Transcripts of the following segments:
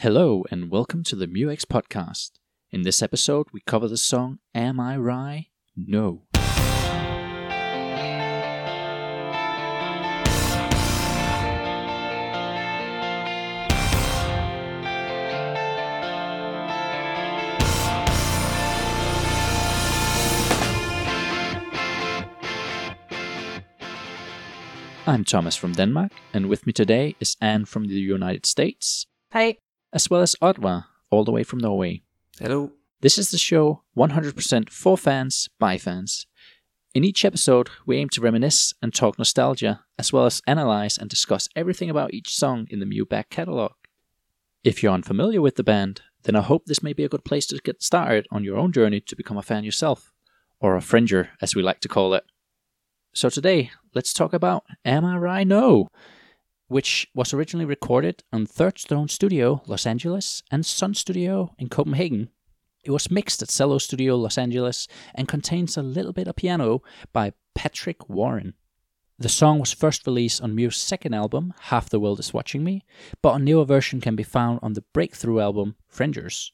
Hello and welcome to the MewX podcast. In this episode, we cover the song Am I Wry? No. I'm Thomas from Denmark, and with me today is Ann from the United States, Hi. As well as Oddvar, all the way from Norway. Hello. This is the show 100% for fans, by fans. In each episode, we aim to reminisce and talk nostalgia, as well as analyze and discuss everything about each song in the Mew back catalogue. If you're unfamiliar with the band, then I hope this may be a good place to get started on your own journey to become a fan yourself, or a Frenger, as we like to call it. So today, let's talk about Am I Wry? No, which was originally recorded on Third Stone Studio, Los Angeles, and Sun Studio in Copenhagen. It was mixed at Cello Studio, Los Angeles, and contains a little bit of piano by Patrick Warren. The song was first released on Mew's second album, Half the World Is Watching Me, but a newer version can be found on the breakthrough album, Frengers.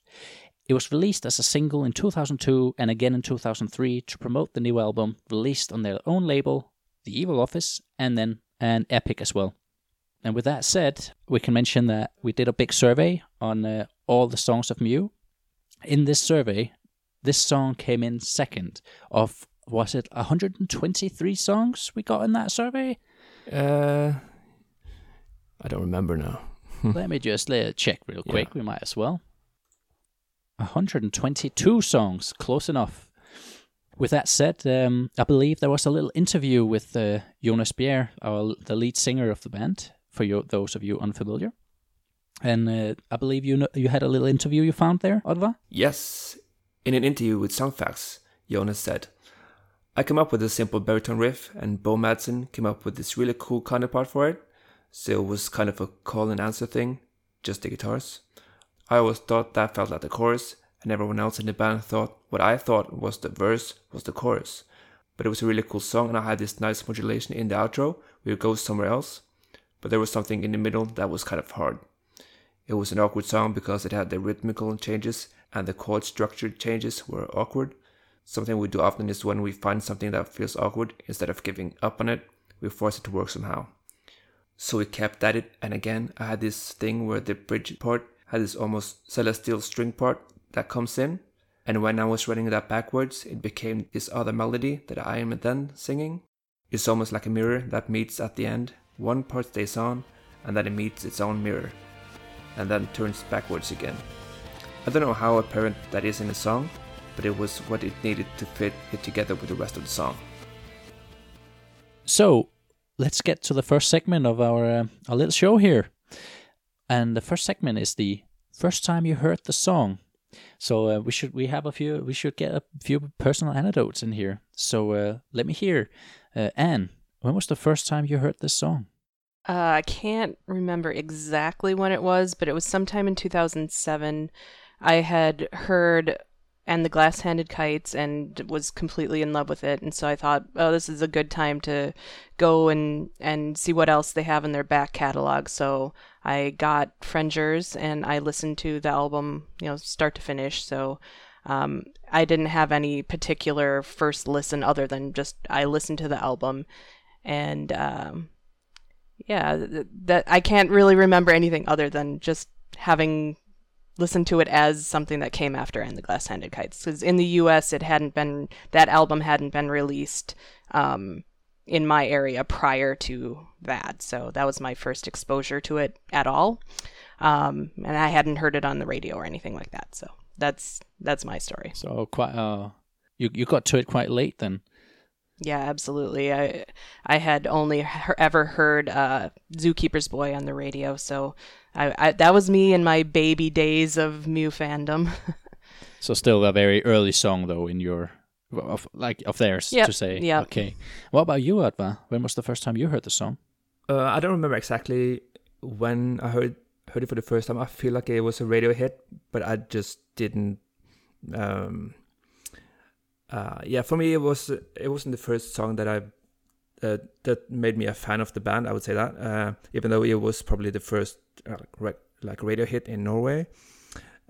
It was released as a single in 2002 and again in 2003 to promote the new album, released on their own label, The Evil Office, and then an Epic as well. And with that said, we can mention that we did a big survey on uh, all the songs of Mew. In this survey, this song came in second of was it 123 songs we got in that survey? Uh, I don't remember now. Let me just let it check real quick. We might as well. 122 songs, close enough. With that said, um, I believe there was a little interview with uh, Jonas Bjerre, our, the lead singer of the band, for you, those of you unfamiliar. And uh, I believe you know, you had a little interview you found there, Oddvar? Yes. In an interview with Songfacts, Jonas said, I came up with a simple baritone riff, and Bo Madsen came up with this really cool counterpart for it. So it was kind of a call and answer thing, just the guitars. I always thought that felt like the chorus, and everyone else in the band thought what I thought was the verse was the chorus. But it was a really cool song, and I had this nice modulation in the outro where it goes somewhere else. But there was something in the middle that was kind of hard. It was an awkward song because it had the rhythmical changes and the chord structure changes were awkward. Something we do often is when we find something that feels awkward, instead of giving up on it, we force it to work somehow. So we kept at it, and again, I had this thing where the bridge part had this almost celestial string part that comes in, and when I was running that backwards, it became this other melody that I am then singing. It's almost like a mirror that meets at the end. One part stays on, and then it meets its own mirror, and then turns backwards again. I don't know how apparent that is in the song, but it was what it needed to fit it together with the rest of the song. So let's get to the first segment of our uh, our little show here. And the first segment is the first time you heard the song. So uh, we should we have a few we should get a few personal anecdotes in here. So uh, let me hear, uh, Ann. When was the first time you heard this song? Uh, I can't remember exactly when it was, but it was sometime in 2007. I had heard and the glass-handed kites and was completely in love with it. And so i thought oh this is a good time to go and and see what else they have in their back catalog. So i got frengers and i listened to the album you know start to finish. So um, i didn't have any particular first listen other than just i listened to the album. And um, yeah th- that i can't really remember anything other than just having listened to it as something that came after and the glass handed kites because in the us it hadn't been that album hadn't been released um, in my area prior to that. So that was my first exposure to it at all. Um, and i hadn't heard it on the radio or anything like that. So that's that's my story. So quite uh, you you got to it quite late then. Yeah absolutely i i had only he- ever heard uh, zookeeper's boy on the radio so I, I that was me in my baby days of mew fandom So still a very early song though in your of like of theirs Yep, to say. yep. Okay. What about you, Oddvar? When was the first time you heard the song? Uh, I don't remember exactly when I heard heard it for the first time. I feel like it was a radio hit, but I just didn't. Um, uh, yeah, for me, it was it wasn't the first song that I uh, that made me a fan of the band. I would say that, uh, even though it was probably the first uh, like radio hit in Norway.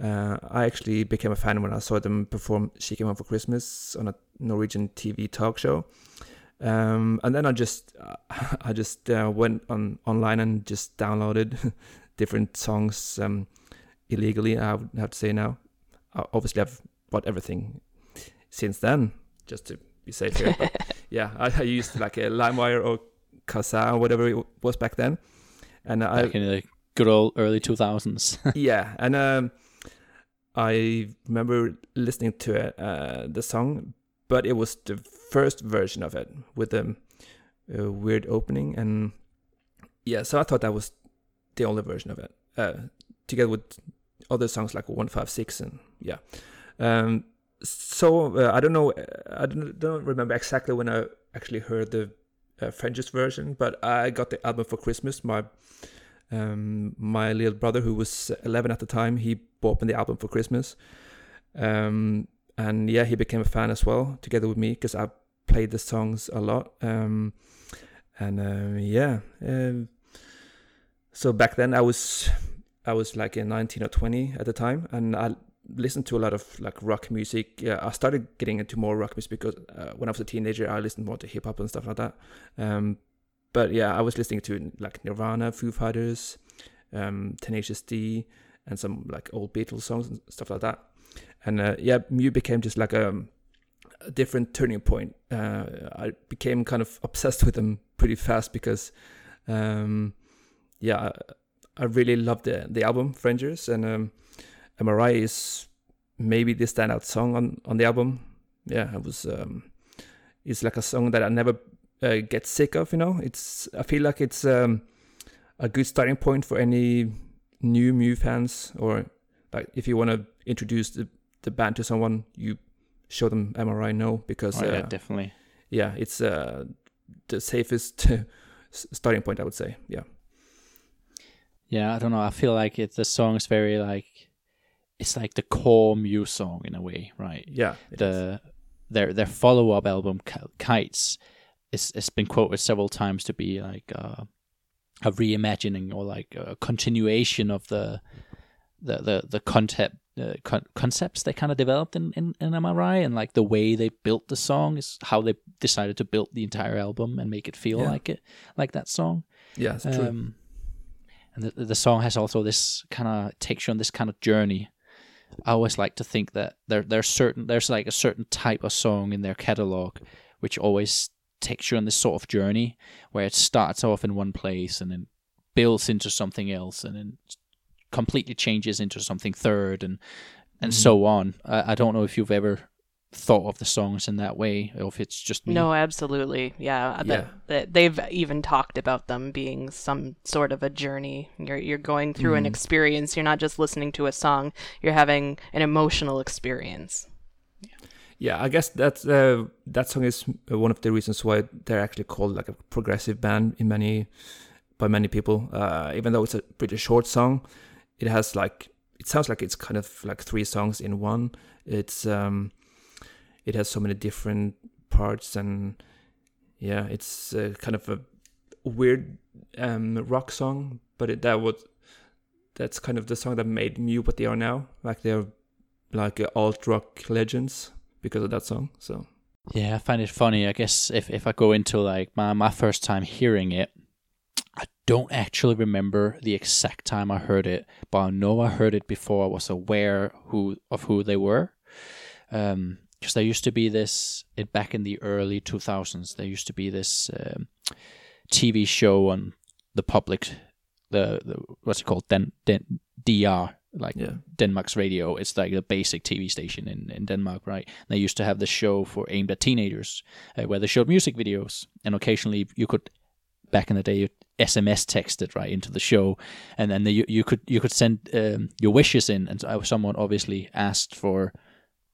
Uh, I actually became a fan when I saw them perform "She Came Home for Christmas" on a Norwegian TV talk show. Um, and then I just I just uh, went on online and just downloaded different songs um, illegally. I would have to say now. Obviously, I've bought everything since then, just to be safe here. But yeah, I, I, used like a LimeWire or Kazaa or whatever it was back then, and back I in the good old early two thousands. yeah, and um, I remember listening to it, uh, the song, but it was the first version of it with a, a, weird opening, and yeah, so I thought that was the only version of it, uh, together with other songs like One Five Six, and yeah. Um, so uh, I don't know, I don't, don't remember exactly when I actually heard the uh, Frengers version, but I got the album for Christmas. My um, my little brother, who was 11 at the time, he bought me the album for Christmas. Um, and yeah, he became a fan as well, together with me, because I played the songs a lot. Um, and uh, yeah, um, so back then I was I was like in 19 or 20 at the time, and I listened to a lot of like rock music. Yeah, I started getting into more rock music because uh, when I was a teenager, I listened more to hip hop and stuff like that. Um, but yeah, I was listening to like Nirvana, Foo Fighters, um, Tenacious D, and some like old Beatles songs and stuff like that. And uh, yeah, Mew became just like a, a different turning point. Uh, I became kind of obsessed with them pretty fast because, um, yeah, I, I, really loved the the album Frengers, and um, Am I Wry is maybe the standout song on on the album. Yeah, it was. Um, it's like a song that I never uh, get sick of. You know, it's I feel like it's um, a good starting point for any new Mew fans, or like if you want to introduce the, the band to someone, you show them Am I Wry No because oh, yeah, uh, definitely. Yeah, it's uh, the safest starting point, I would say. Yeah. Yeah, I don't know. I feel like it. The song is very like, it's like the core Mew song in a way, right? Yeah. The is. their their follow up album Kites it's it's been quoted several times to be like uh, a reimagining or like a continuation of the the the the concept uh, con- concepts they kind of developed in, in, in Am I Wry and like the way they built the song is how they decided to build the entire album and make it feel yeah. like it like that song. Yeah, it's true. Um, and the the song has also this kind of takes you on this kind of journey. I always like to think that there there's certain there's like a certain type of song in their catalog which always takes you on this sort of journey where it starts off in one place and then builds into something else and then completely changes into something third and and mm-hmm. so on. I, I don't know if you've ever thought of the songs in that way or if it's just me. no absolutely yeah, yeah. That, they've even talked about them being some sort of a journey you're you're going through mm. an experience you're not just listening to a song you're having an emotional experience yeah, I guess that uh, that song is one of the reasons why they're actually called like a progressive band in many by many people. Uh, even though it's a pretty short song, it has like it sounds like it's kind of like three songs in one. It's um, it has so many different parts and yeah, it's kind of a weird um, rock song, but it, that was that's kind of the song that made Mew what they are now. Like they're like alt rock legends because of that song. So yeah, I find it funny. I guess if if I go into like my my first time hearing it, I don't actually remember the exact time I heard it, but I know I heard it before I was aware who of who they were. Um, because there used to be this it back in the early 2000s. There used to be this um, TV show on the public, the, the what's it called, Den, Den, DR like yeah. Denmark's radio. It's like a basic TV station in, in Denmark, right? They used to have the show for aimed at teenagers, uh, where they showed music videos, and occasionally you could, back in the day, you SMS texted right into the show, and then the, you you could you could send um, your wishes in, and someone obviously asked for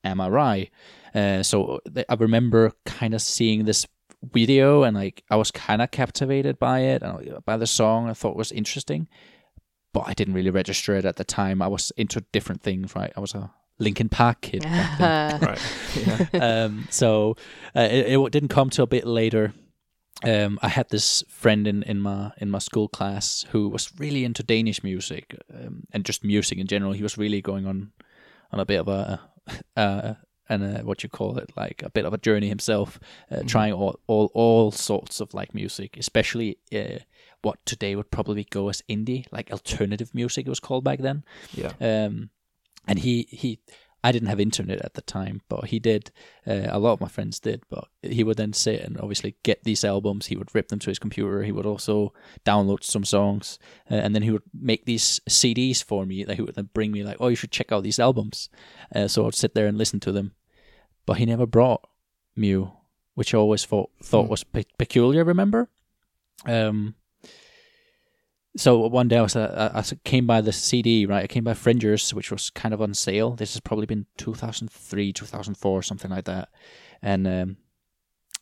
Am I Wry. Uh, so I remember kind of seeing this video, and like I was kind of captivated by it, and by the song. I thought was interesting but I didn't really register it at the time. I was into different things, right? I was a Linkin Park kid. right. Um, so uh, it, it, didn't come till a bit later. um, I had this friend in, in my in my school class who was really into Danish music um, and just music in general. He was really going on on a bit of a uh, and a, what you call it like a bit of a journey himself, uh, Mhm. trying all, all all sorts of like music, especially uh, what today would probably go as indie, like alternative music. It was called back then. Yeah. Um, and he he I didn't have internet at the time, but he did. Uh, a lot of my friends did, but he would then sit and obviously get these albums. He would rip them to his computer. He would also download some songs, uh, and then he would make these CDs for me that he would then bring me like, "Oh, you should check out these albums." Uh, so I'd sit there and listen to them, but he never brought Mew, which I always thought thought Hmm. was pe- peculiar. Remember? Um, so one day I was uh, I I came by the CD right. I came by Frengers, which was kind of on sale. This has probably been two thousand three, two thousand four, something like that. And um,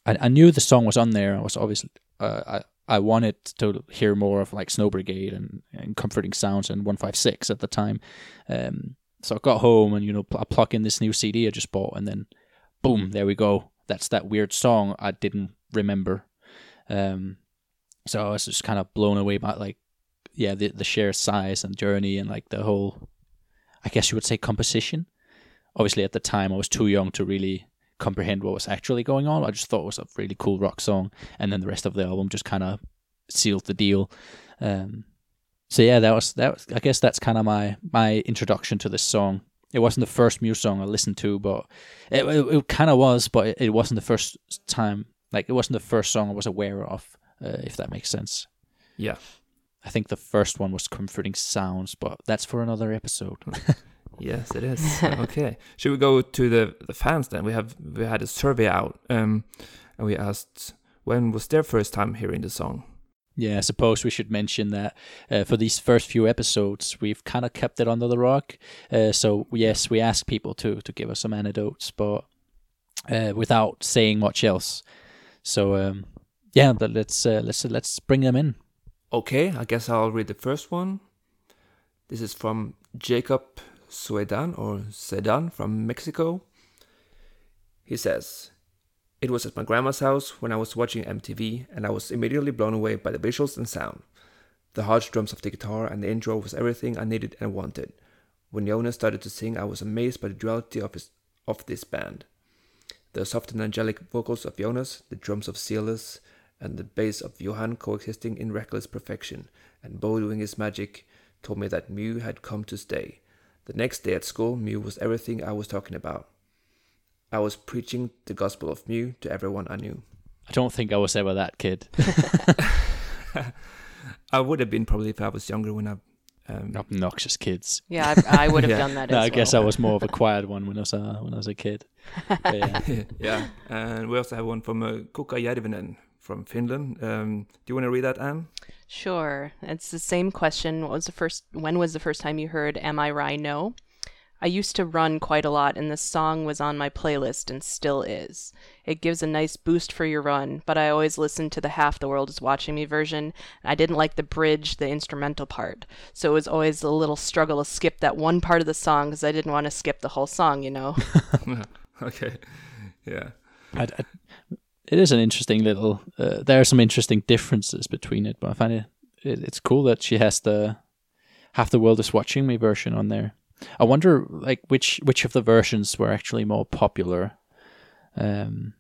I, I knew the song was on there. I was obviously uh, I I wanted to hear more of like Snow Brigade and, and Comforting Sounds and One Five Six at the time. Um, so I got home and you know I plug in this new CD I just bought, and then boom, there we go. That's that weird song I didn't remember. Um, so I was just kind of blown away by like yeah, the the sheer size and journey and like the whole, I guess you would say composition. Obviously, at the time, I was too young to really comprehend what was actually going on. I just thought it was a really cool rock song, and then the rest of the album just kind of sealed the deal. Um, so yeah, that was that. Was, I guess that's kind of my my introduction to this song. It wasn't the first Muse song I listened to, but it it, it kind of was, but it, it wasn't the first time. Like it wasn't the first song I was aware of, uh, if that makes sense. Yeah. I think the first one was Comforting Sounds, but that's for another episode. Yes, it is. okay. Should we go to the the fans then? We have we had a survey out, um, and we asked when was their first time hearing the song. yeah, I suppose we should mention that uh, for these first few episodes, we've kind of kept it under the rock. Uh, so yes, we ask people to to give us some anecdotes, but uh, without saying much else. So um, yeah, but let's uh, let's let's bring them in. Okay, I guess I'll read the first one. This is from Jacob Suedan or Sedan from Mexico. He says, It was at my grandma's house when I was watching MTV, and I was immediately blown away by the visuals and sound. The harsh drums of the guitar and the intro was everything I needed and wanted. When Jonas started to sing, I was amazed by the duality of, his, of this band. The soft and angelic vocals of Jonas, the drums of Silas, and the bass of Johan coexisting in reckless perfection, and Bo doing his magic, told me that Mew had come to stay. The next day at school, Mew was everything I was talking about. I was preaching the gospel of Mew to everyone I knew. I don't think I was ever that kid. I would have been probably if I was younger when I. Um, Obnoxious kids. Yeah, I, I would have Yeah. done that No, as I guess. I was more of a quiet one when I was a, when I was a kid. But yeah. yeah, and we also have one from uh, Kuka Järvinen from Finland. Um, do you want to read that, Ann? Sure. It's the same question. What was the first when was the first time you heard Am I Wry? No? I used to run quite a lot and this song was on my playlist and still is. It gives a nice boost for your run, but I always listened to the half the world is watching me version. I didn't like the bridge, the instrumental part. So it was always a little struggle to skip that one part of the song because I didn't want to skip the whole song, you know. okay, yeah. I, I, it is an interesting little. Uh, there are some interesting differences between it, but I find it, it it's cool that she has the half the world is watching me version on there. I wonder, like, which which of the versions were actually more popular. Um,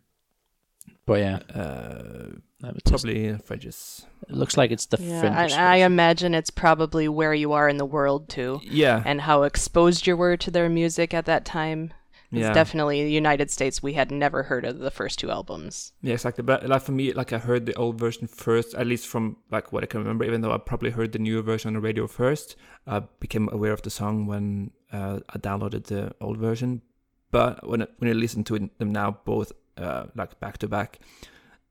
but yeah, Uh, I would just- probably uh, Frengers. it looks like it's the yeah, French. I, I imagine it's probably where you are in the world too. Yeah, and how exposed you were to their music at that time. It's yeah, definitely the United States. We had never heard of the first two albums. yeah, exactly. But like for me, like I heard the old version first, at least from like what I can remember. Even though I probably heard the newer version on the radio first, I became aware of the song when uh, I downloaded the old version. But when I, when I listen to it, them now, both uh, like back to back,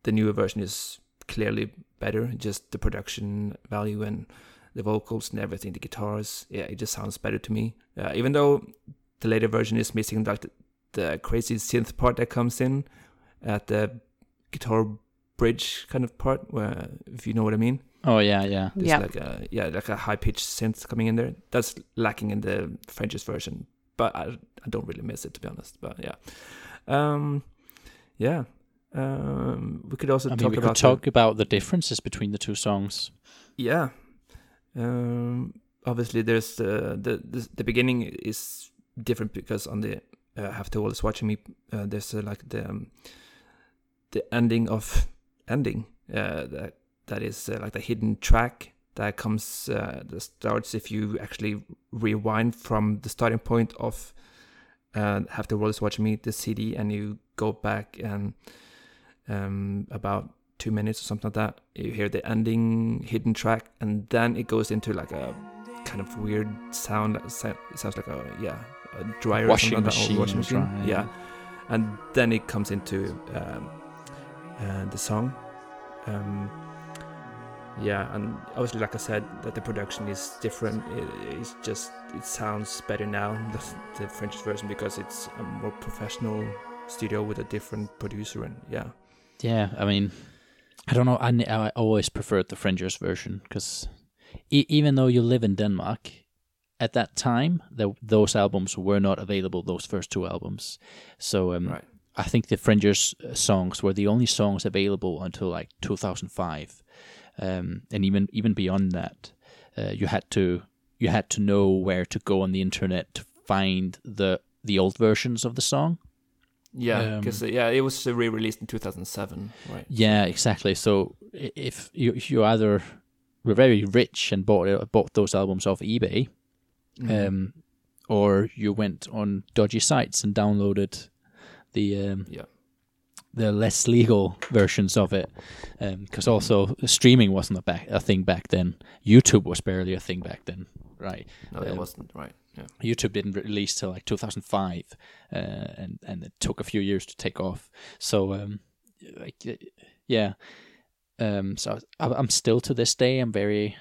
the newer version is clearly better. Just the production value and the vocals and everything, the guitars, yeah, it just sounds better to me. Uh, even though the later version is missing like the, the crazy synth part that comes in at the guitar bridge kind of part, where if you know what I mean. Oh yeah, yeah. There's Yeah. like a yeah, like a high pitched synth coming in there. That's lacking in the Frengers version, but I I don't really miss it to be honest. But yeah, um, yeah. Um, we could also I mean, talk we about could the- talk about the differences between the two songs. Yeah. Um, obviously, there's the, the the the beginning is different because on the uh, the World is Watching Me, uh, there's uh, like the um, the ending of ending uh, that that is uh, like the hidden track that comes uh, that starts if you actually rewind from the starting point of uh, Half the World is Watching Me, the CD, and you go back and um, about two minutes or something like that. You hear the ending hidden track, and then it goes into like a kind of weird sound. that sounds like a yeah, a dryer, Washing like or machine washing machine. dryer, Yeah, and then it comes into um, uh, the song. Um, yeah, and obviously, like I said, that the production is different. It, it's just it sounds better now the, the French version because it's a more professional studio with a different producer and yeah. Yeah, I mean, I don't know. I, I always preferred the Frengers version because e- even though you live in Denmark, at that time, the, those albums were not available. Those first two albums, so um, Right. I think the Frengers uh, songs were the only songs available until like 2005, um, and even even beyond that, uh, you had to you had to know where to go on the internet to find the the old versions of the song. Yeah, Um, because yeah, it was uh, re-released in 2007, right? Yeah, exactly. So if you if you either were very rich and bought bought those albums off eBay, Mhm. um, or you went on dodgy sites and downloaded the um, yeah, the less legal versions of it, because also streaming wasn't a back a thing back then. YouTube was barely a thing back then, right? no, it um, wasn't right. Yeah, YouTube didn't release till like 2005, uh, and and it took a few years to take off. So, um, like, yeah, um, so I, I'm still to this day I'm very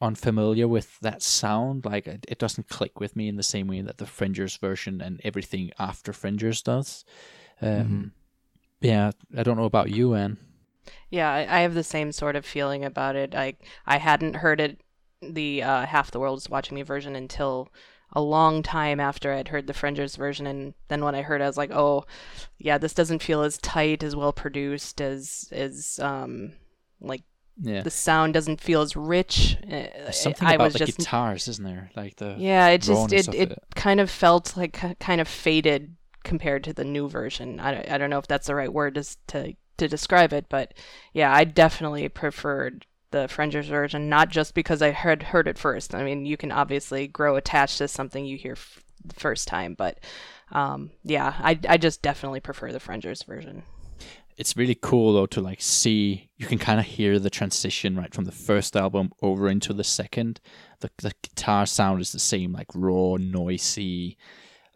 unfamiliar with that sound. Like, it, it doesn't click with me in the same way that the Frengers version and everything after Frengers does. Um, Mhm. Yeah, I don't know about you, Ann. Yeah, I, I have the same sort of feeling about it. I I hadn't heard it, the uh, half the world is watching me version until a long time after I'd heard the Frengers version, and then when I heard, it, I was like, oh, yeah, this doesn't feel as tight, as well produced, as as um like Yeah, the sound doesn't feel as rich. Uh, There's something I about was the just guitars, isn't there? Like the yeah, it just it, it it. kind of felt like kind of faded compared to the new version. I, I don't know if that's the right word to to to describe it, but yeah, I definitely preferred the Frengers version, not just because I heard heard it first. I mean, you can obviously grow attached to something you hear f- the first time, but um, yeah, I I just definitely prefer the Frengers version. It's really cool though to like see you can kind of hear the transition right from the first album over into the second the, the guitar sound is the same like raw noisy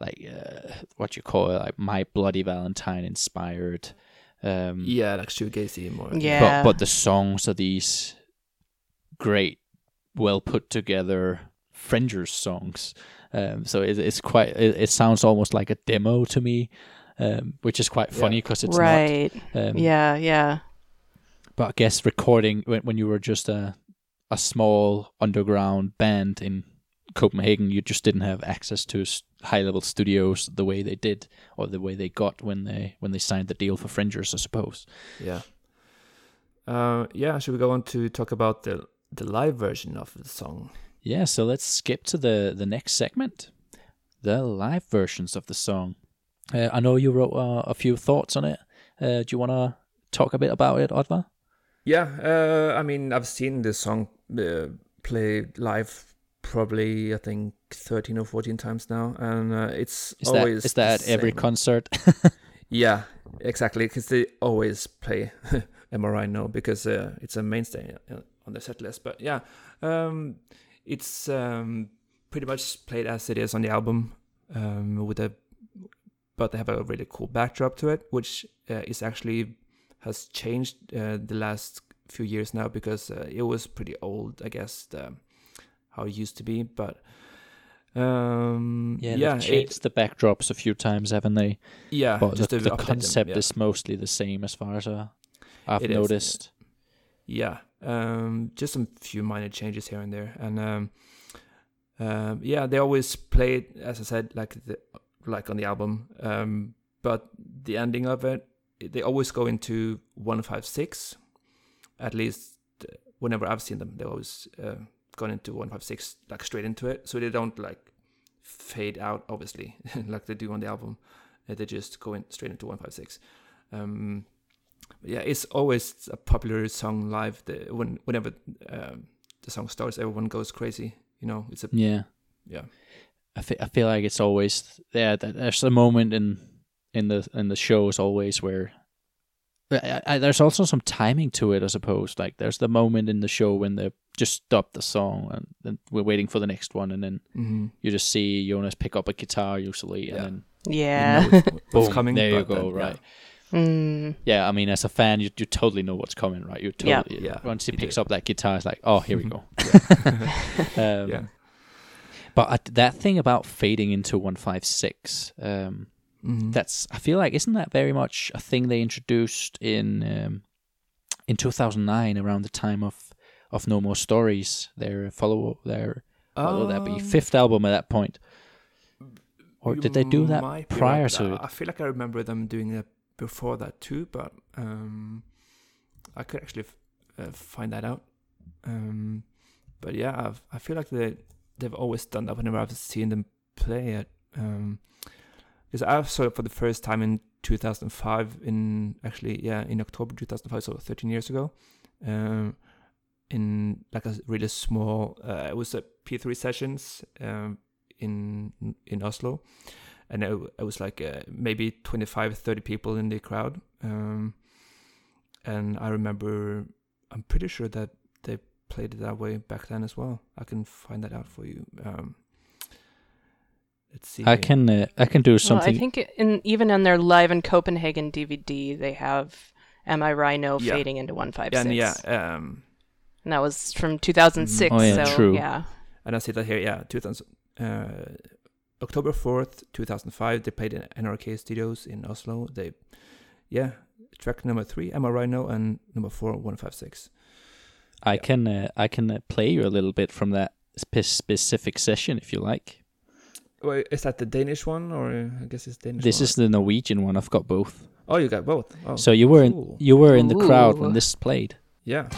like uh, what you call it like my bloody valentine inspired um yeah, like shoegazy more. Yeah. but but the songs are these great well put together Frengers songs um so it, it's quite it, it sounds almost like a demo to me um which is quite funny because it's right. not um, yeah. Yeah. but I guess recording when when you were just a a small underground band in Copenhagen, you just didn't have access to high level studios the way they did, or the way they got when they when they signed the deal for Frengers, I suppose. yeah. Uh, yeah, should we go on to talk about the the live version of the song? Yeah, so let's skip to the the next segment, the live versions of the song. Uh, I know you wrote uh, a few thoughts on it. Uh, do you want to talk a bit about it, Oddvar? Yeah, uh, I mean, I've seen this song uh, play live probably I think thirteen or fourteen times now, and uh, it's Is always is that at every concert? Yeah, exactly, because they always play Am I Wry now because uh, it's a mainstay on the set list. But yeah, um, it's um, pretty much played as it is on the album, um, with a, but they have a really cool backdrop to it, which uh, is actually has changed uh, the last few years now because uh, it was pretty old, I guess, the, how it used to be. But um, yeah, yeah, they've it- the backdrops a few times, haven't they? yeah, But just the, the update them, concept yeah. is mostly the same as far as uh, I've It is, yeah. noticed. Yeah, um, just some few minor changes here and there, and um, um, yeah, they always play it as I said, like the like on the album. Um, but the ending of it they always go into one five six. At least uh, whenever I've seen them, they always uh, gone into one five six like straight into it, so they don't like fade out obviously like they do on the album. Uh, they just go in straight into one five six. Um, yeah, it's always a popular song live. The, when whenever um, the song starts, everyone goes crazy. You know, it's a Yeah. yeah. I feel, I feel like it's always yeah. th- There's a moment in in the in the shows always where I, I, there's also some timing to it, I suppose. Like there's the moment in the show when they just stop the song and then we're waiting for the next one, and then Mm-hmm. you just see Jonas pick up a guitar usually, and Yeah. then Yeah. boom, coming, there you go, then, yeah. right? mm. Yeah, I mean, as a fan, you you totally know what's coming, right? You Yeah. totally Yeah, once he you picks do. up that guitar, it's like, oh, here we go. um, yeah. But I, that thing about fading into one five six, um, Mhm. that's I feel like isn't that very much a thing they introduced in um, in two thousand nine around the time of of No More Stories, their follow up their what would that be Um, fifth album at that point, or did they do that prior right, to? I feel like I remember them doing that before that too, but um, I could actually f- uh, find that out. Um, but yeah, I've, I feel like they they've always done that whenever I've seen them play it. Um, because I saw it for the first time in 2005 in actually yeah in October 2005, so 13 years ago. Um, in like a really small, uh, it was a P3 sessions um, in in Oslo, and it, it was like uh, maybe 25, 30 people in the crowd. Um, and I remember, I'm pretty sure that played it that way back then as well. I can find that out for you. Um, let's see. I can uh, I can do Well, something. I think in even on their live in Copenhagen DVD, they have "Am I Wry? No" Yeah. fading into one five Yeah, and yeah, um, and that was from 2006. Oh, yeah, so true. yeah, and I see that here. Yeah, 2000, uh, October fourth, two thousand five. They played in NRK Studios in Oslo. They, yeah, track number three, Am I Wry? No, and number four, one five six. I yeah. can uh, I can uh, play you a little bit from that spe- specific session if you like. Wait, is that the Danish one, or uh, I guess it's Danish? This one, is the Norwegian one. I've got both. Oh, you got both. Oh, so you were cool. in you were in the crowd when this played. yeah.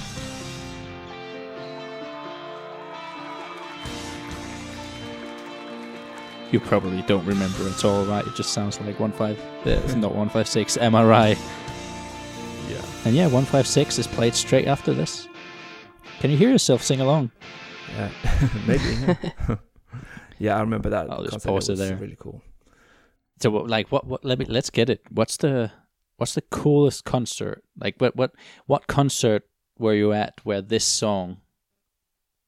You probably don't remember at all, right? It just sounds like one five, uh, not one five six Am I Wry. Yeah. And yeah, one five six is played straight after this. Can you hear yourself sing along? Yeah, maybe. Yeah. yeah, I remember that. I'll just pause it was there. Really cool. So what, like what what let me let's get it. What's the what's the coolest concert? Like what what what concert were you at where this song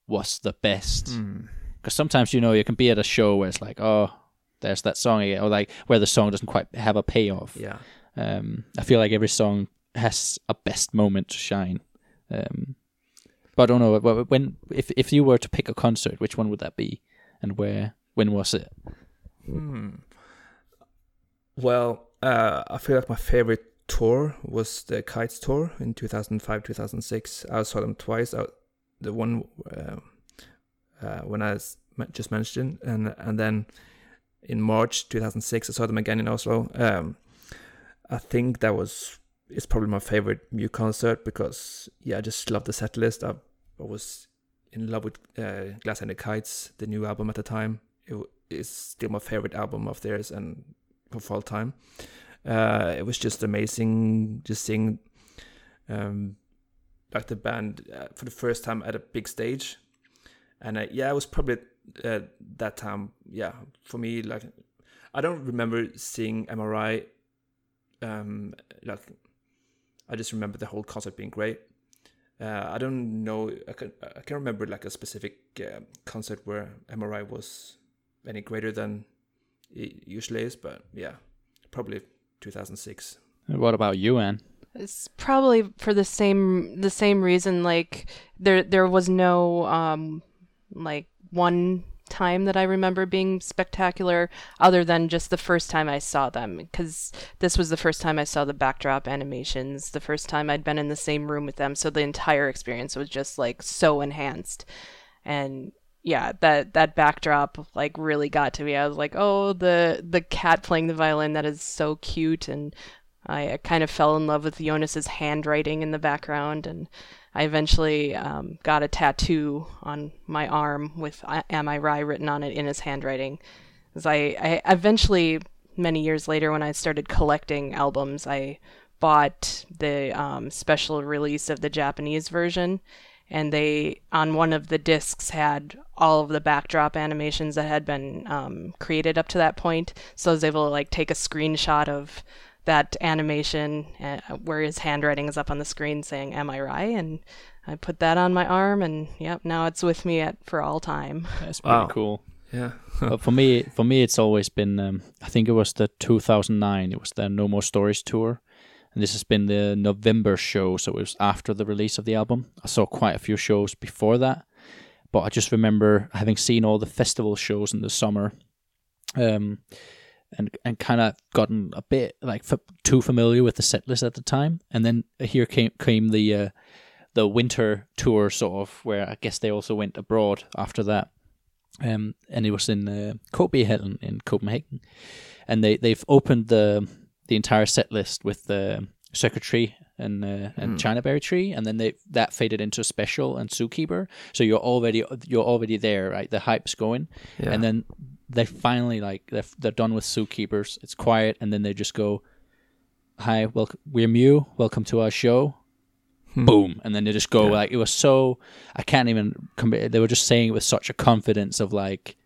was the best? Hmm. Because sometimes you know you can be at a show where it's like, oh, there's that song again, or like where the song doesn't quite have a payoff. Yeah. Um, I feel like every song has a best moment to shine. Um, but I don't know when if if you were to pick a concert, which one would that be, and where? When was it? Hmm. Well, uh, I feel like my favorite tour was the Kites tour in 2005 2006. I saw them twice. I, the one uh, uh, when I just mentioned, and and then in March 2006, I saw them again in Oslo. Um, I think that was it's probably my favorite Mew concert because yeah, I just love the set list. I, I was in love with uh, Glass Handed Kites, the new album at the time. It is still my favorite album of theirs and of all time. Uh, it was just amazing just seeing um, like the band uh, for the first time at a big stage. And uh, yeah, it was probably uh, that time. Yeah, for me, like I don't remember seeing Am I Wry. Um, like I just remember the whole concert being great. Uh, I don't know. I can I can remember like a specific uh, concert where Am I Wry was any greater than it usually is, but yeah, probably 2006. What about you, Ann? It's probably for the same the same reason. Like there there was no um like one time that I remember being spectacular, other than just the first time I saw them. Because this was the first time I saw the backdrop animations. The first time I'd been in the same room with them, so the entire experience was just like so enhanced. And yeah, that that backdrop like really got to me. I was like, oh, the the cat playing the violin that is so cute and I, I kind of fell in love with Jonas's handwriting in the background, and I eventually um, got a tattoo on my arm with "Am I Wry" written on it in his handwriting. Because I, I eventually, many years later, when I started collecting albums, I bought the um, special release of the Japanese version, and they on one of the discs had all of the backdrop animations that had been um, created up to that point. So I was able to like take a screenshot of that animation uh, where his handwriting is up on the screen saying "Am I right?" and I put that on my arm, and yep, now it's with me at for all time. That's pretty Wow. cool. Yeah. but for me, for me, it's always been. Um, I think it was the 2009. It was the No More Stories tour, and this has been the November show. So it was after the release of the album. I saw quite a few shows before that, but I just remember having seen all the festival shows in the summer, um, and and kind of gotten a bit like f- too familiar with the set list at the time. And then here came came the uh, the winter tour, sort of, where I guess they also went abroad after that um, and it was in uh, Copenhagen in Copenhagen, and they they've opened the the entire set list with the secretary and uh, and Chinaberry Tree, and then they that faded into special and Zookeeper. So you're already you're already there, right? The hype's going, Yeah. and then they finally like they're they're done with Zookeepers. It's quiet, and then they just go, "Hi, welcome. We're Mew. Welcome to our show." Hmm. boom and then they just go Yeah. like it was so i can't even compare they were just saying it with such a confidence of like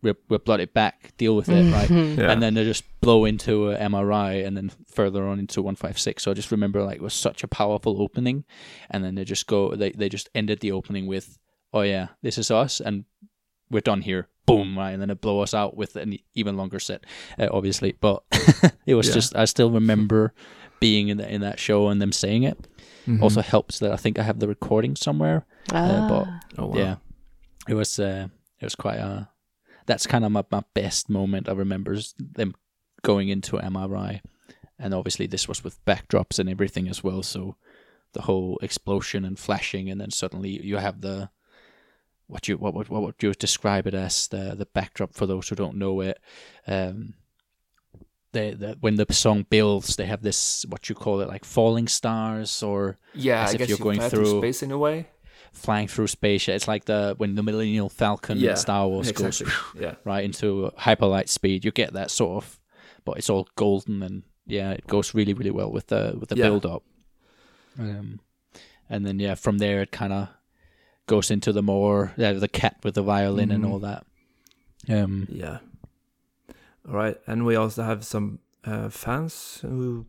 we're, we're blooded back deal with it right mm-hmm. Yeah. and then they just blow into an mri and then further on into 156 so i just remember like it was such a powerful opening and then they just go they, they just ended the opening with oh yeah this is us and we're done here boom right and then it blow us out with an even longer set uh, obviously but it was Yeah. just i still remember being in, the, in that show and them saying it Mhm. also helps that I think I have the recording somewhere. Uh, but Oh, wow. yeah, it was uh, it was quite uh that's kind of my, my best moment. I remember is them going into Am I Wry, and obviously this was with backdrops and everything as well. So the whole explosion and flashing, and then suddenly you have the what you what would what would you describe it as the the backdrop for those who don't know it. Um, they, the, when the song builds, they have this what you call it like falling stars or Yeah, as I if you're you going fly through- space in a way. flying through space. Yeah. It's like the when the Millennial Falcon Yeah, in Star Wars exactly. goes Yeah. right into hyperlight speed. You get that sort of, but it's all golden and yeah, it goes really really well with the with the Yeah. build up. Um, and then yeah, from there it kind of goes into the more yeah, the cat with the violin and Mhm. all that. Um, Yeah. All right, and we also have some uh, fans who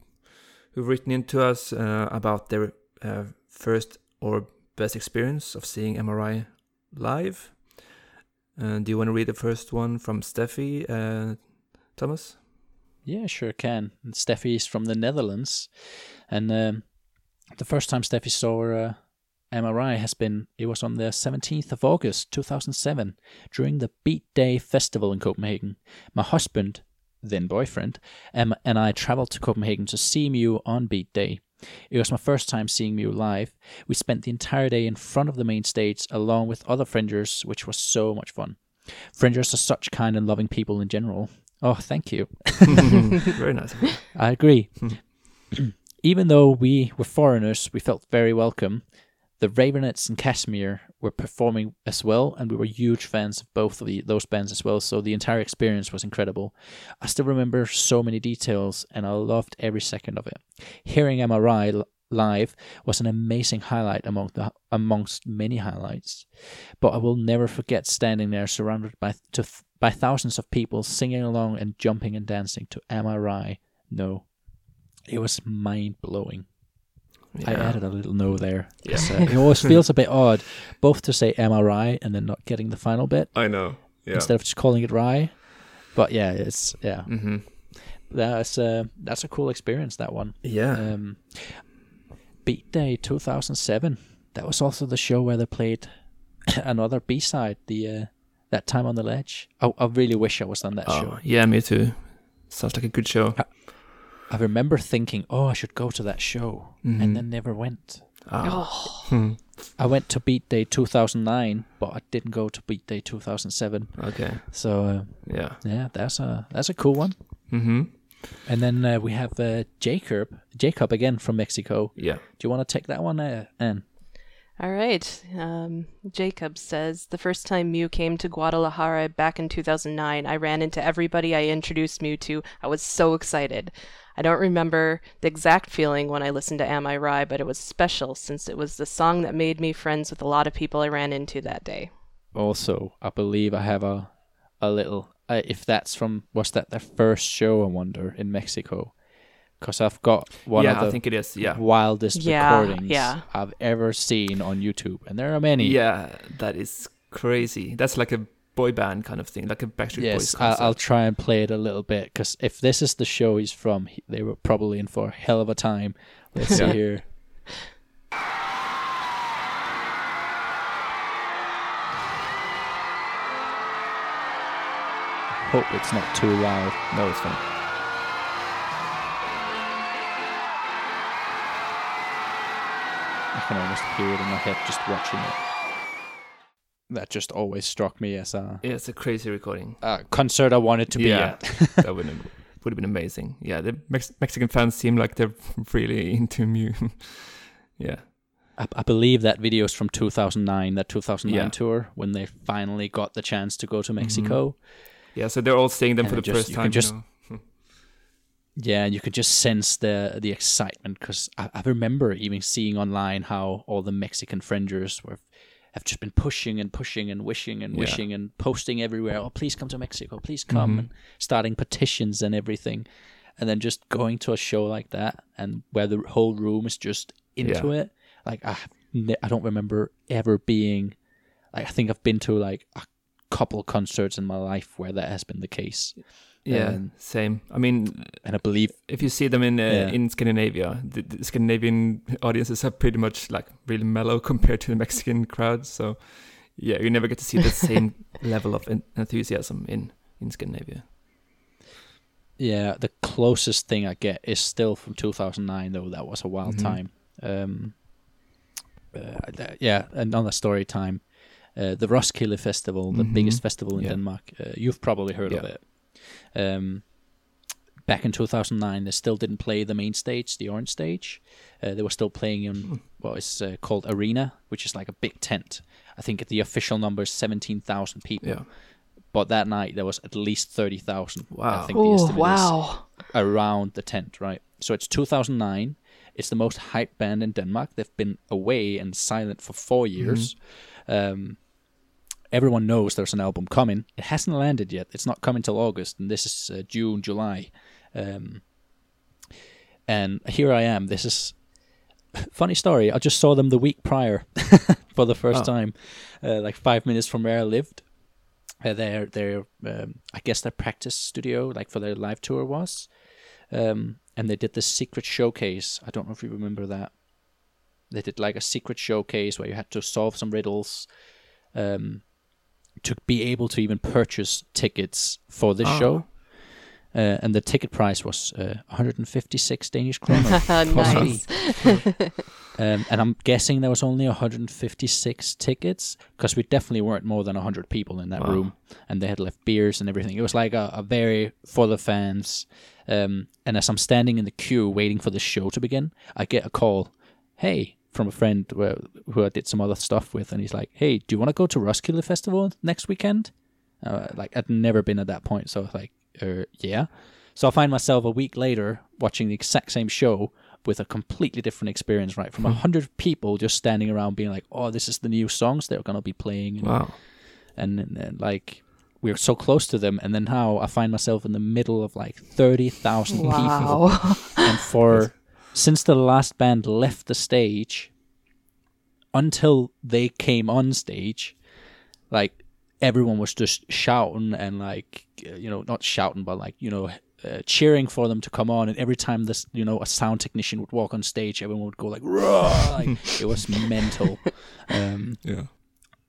who've written in to us uh, about their uh, first or best experience of seeing Am I Wry live. Uh, do you want to read the first one from Steffi, uh, Thomas? Yeah, sure can. And Steffi is from the Netherlands, and um, the first time Steffi saw uh, Am I Wry has been it was on the seventeenth of August, two thousand seven, during the Beat Day festival in Copenhagen. My husband, then boyfriend, um, and I traveled to Copenhagen to see Mew on Beat Day. It was my first time seeing Mew live. We spent the entire day in front of the main stage along with other Frengers, which was so much fun. Frengers are such kind and loving people in general. Oh, thank you. Very nice. I agree. Even though we were foreigners, we felt very welcome. The Raveonettes and Kashmir were performing as well, and we were huge fans of both of the, those bands as well. So the entire experience was incredible. I still remember so many details, and I loved every second of it. Hearing Am I Wry live was an amazing highlight among the amongst many highlights. But I will never forget standing there, surrounded by to by thousands of people singing along and jumping and dancing to Am I Wry. No, it was mind blowing. I added a little no there. Yeah. 'cause, uh, it always feels a bit odd, both to say Am I Wry and then not getting the final bit I know. Yeah. instead of just calling it rye. But yeah, it's yeah, hmm that's uh, that's a cool experience. That one. Yeah. Um, Beat Day 2007. That was also the show where they played another B side. The uh, that time on the ledge. I, I really wish I was on that oh, show. yeah, me too. Sounds like a good show. I remember thinking, oh, I should go to that show, Mhm. and then never went. Ah. Oh, Hmm. I went to Beat Day 2009, but I didn't go to Beat Day 2007. Okay. So uh, Yeah. yeah, that's a that's a cool one. hmm And then uh, we have uh, Jacob, Jacob again from Mexico. Yeah. Do you want to take that one, uh, Ann? All right. Um, Jacob says the first time Mew came to Guadalajara back in 2009, I ran into everybody I introduced Mew to. I was so excited. I don't remember the exact feeling when I listened to Am I Wry, but it was special since it was the song that made me friends with a lot of people I ran into that day. Also, I believe I have a a little. Uh, if that's from was that their first show? I wonder in Mexico, because I've got one yeah, of the I think it is. Yeah. wildest Yeah, recordings yeah. I've ever seen on YouTube, and there are many. Yeah, that is crazy. That's like a boy band kind of thing, like a Backstreet Yes, Boys I, concert. I'll try and play it a little bit because if this is the show he's from, he, they were probably in for a hell of a time. Let's see here. Hope it's not too loud. No, it's fine. I can almost hear it in my head just watching it. That just always struck me as a, Yeah, it's a crazy recording. a concert I wanted to be Yeah. at. that would have, would have been amazing. Yeah, the Mex- Mexican fans seem like they're really into Mew. yeah. I, I believe that video is from 2009, that 2009 Yeah. tour, when they finally got the chance to go to mm-hmm. Mexico. Yeah, so they're all seeing them And for it the just- first you time. can just- you know. Yeah, and you could just sense the the excitement because I, I remember even seeing online how all the Mexican Frengers were have just been pushing and pushing and wishing and Yeah. wishing and posting everywhere. Oh, please come to Mexico, please come, Mhm. and starting petitions and everything, and then just going to a show like that and where the whole room is just into it. Like I, I don't remember ever being like I think I've been to like a couple concerts in my life where that has been the case, Yeah, Um, same. I mean, and I believe if you see them in uh, Yeah. in Scandinavia, the, the Scandinavian audiences are pretty much like really mellow compared to the Mexican crowd. So, yeah, you never get to see the same level of en- enthusiasm in in Scandinavia. Yeah, the closest thing I get is still from 2009, though. That was a wild Mhm. time. Um, uh, yeah, another story time. Uh, the Roskilde Festival, the Mhm. biggest festival in Yeah. Denmark. Uh, you've probably heard of it. Um, back in 2009, they still didn't play the main stage, the orange stage. Uh, they were still playing in Hmm. what is uh, called Arena, which is like a big tent. I think the official number is 17,000 people. Yeah. But that night, there was at least 30,000. I Wow. think the Oh, estimate is wow. around the tent, right? So it's 2009. It's the most hyped band in Denmark. They've been away and silent for four years. Um, everyone knows there's an album coming. It hasn't landed yet. It's not coming till August, and this is uh, June, July. Um, and here I am. This is funny story. I just saw them the week prior for the first Oh. time, uh, like five minutes from where I lived. Uh, their their um, I guess their practice studio, like for their live tour, was, um, and they did this secret showcase. I don't know if you remember that. They did like a secret showcase where you had to solve some riddles, um, to be able to even purchase tickets for this Ah. show. Uh, and the ticket price was uh, 156 Danish kroner. nice. Um, and I'm guessing there was only 156 tickets because we definitely weren't more than 100 people in that Wow. room, and they had left beers and everything. It was like a, a very for the fans. Um, and as I'm standing in the queue waiting for the show to begin, I get a call, "Hey." From a friend where, who I did some other stuff with, and he's like, "Hey, do you want to go to Roskilde Festival next weekend?" Uh, like I'd never been at that point, so I was like, uh, "Yeah." So I find myself a week later watching the exact same show with a completely different experience, right? From a hundred people just standing around being like, "Oh, this is the new songs they're gonna be playing," and, Wow. and, and, and, like we're so close to them, and then now I find myself in the middle of like thirty thousand people, and for since the last band left the stage until they came on stage, like everyone was just shouting and like you know not shouting but like you know uh, cheering for them to come on and every time this you know a sound technician would walk on stage everyone would go like Roar! like it was mental um Yeah.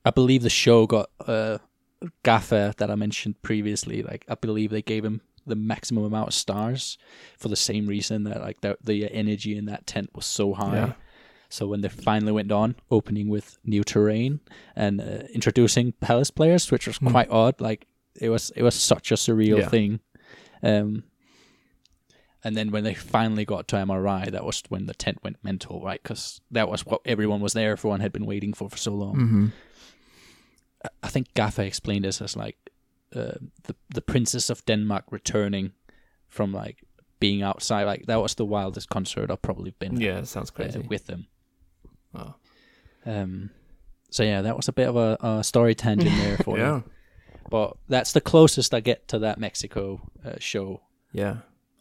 i believe the show got uh Gaffa that i mentioned previously like i believe they gave him the maximum amount of stars for the same reason that like the, the energy in that tent was so high Yeah. so when they finally went on, opening with new terrain and uh, introducing Palace players, which was Hmm. quite odd. Like it was, it was such a surreal Yeah. thing. Um, and then when they finally got to Am I Wry, that was when the tent went mental, right? Because that was what everyone was there. Everyone had been waiting for for so long. Mm-hmm. I- I think Gaffa explained this as like uh, the the princess of Denmark returning from like being outside. Like that was the wildest concert I've probably been Yeah, sounds uh, crazy. with them. Wow. Um, so yeah, that was a bit of a, a story tangent there for yeah, you. But that's the closest I get to that Mexico uh, show. yeah.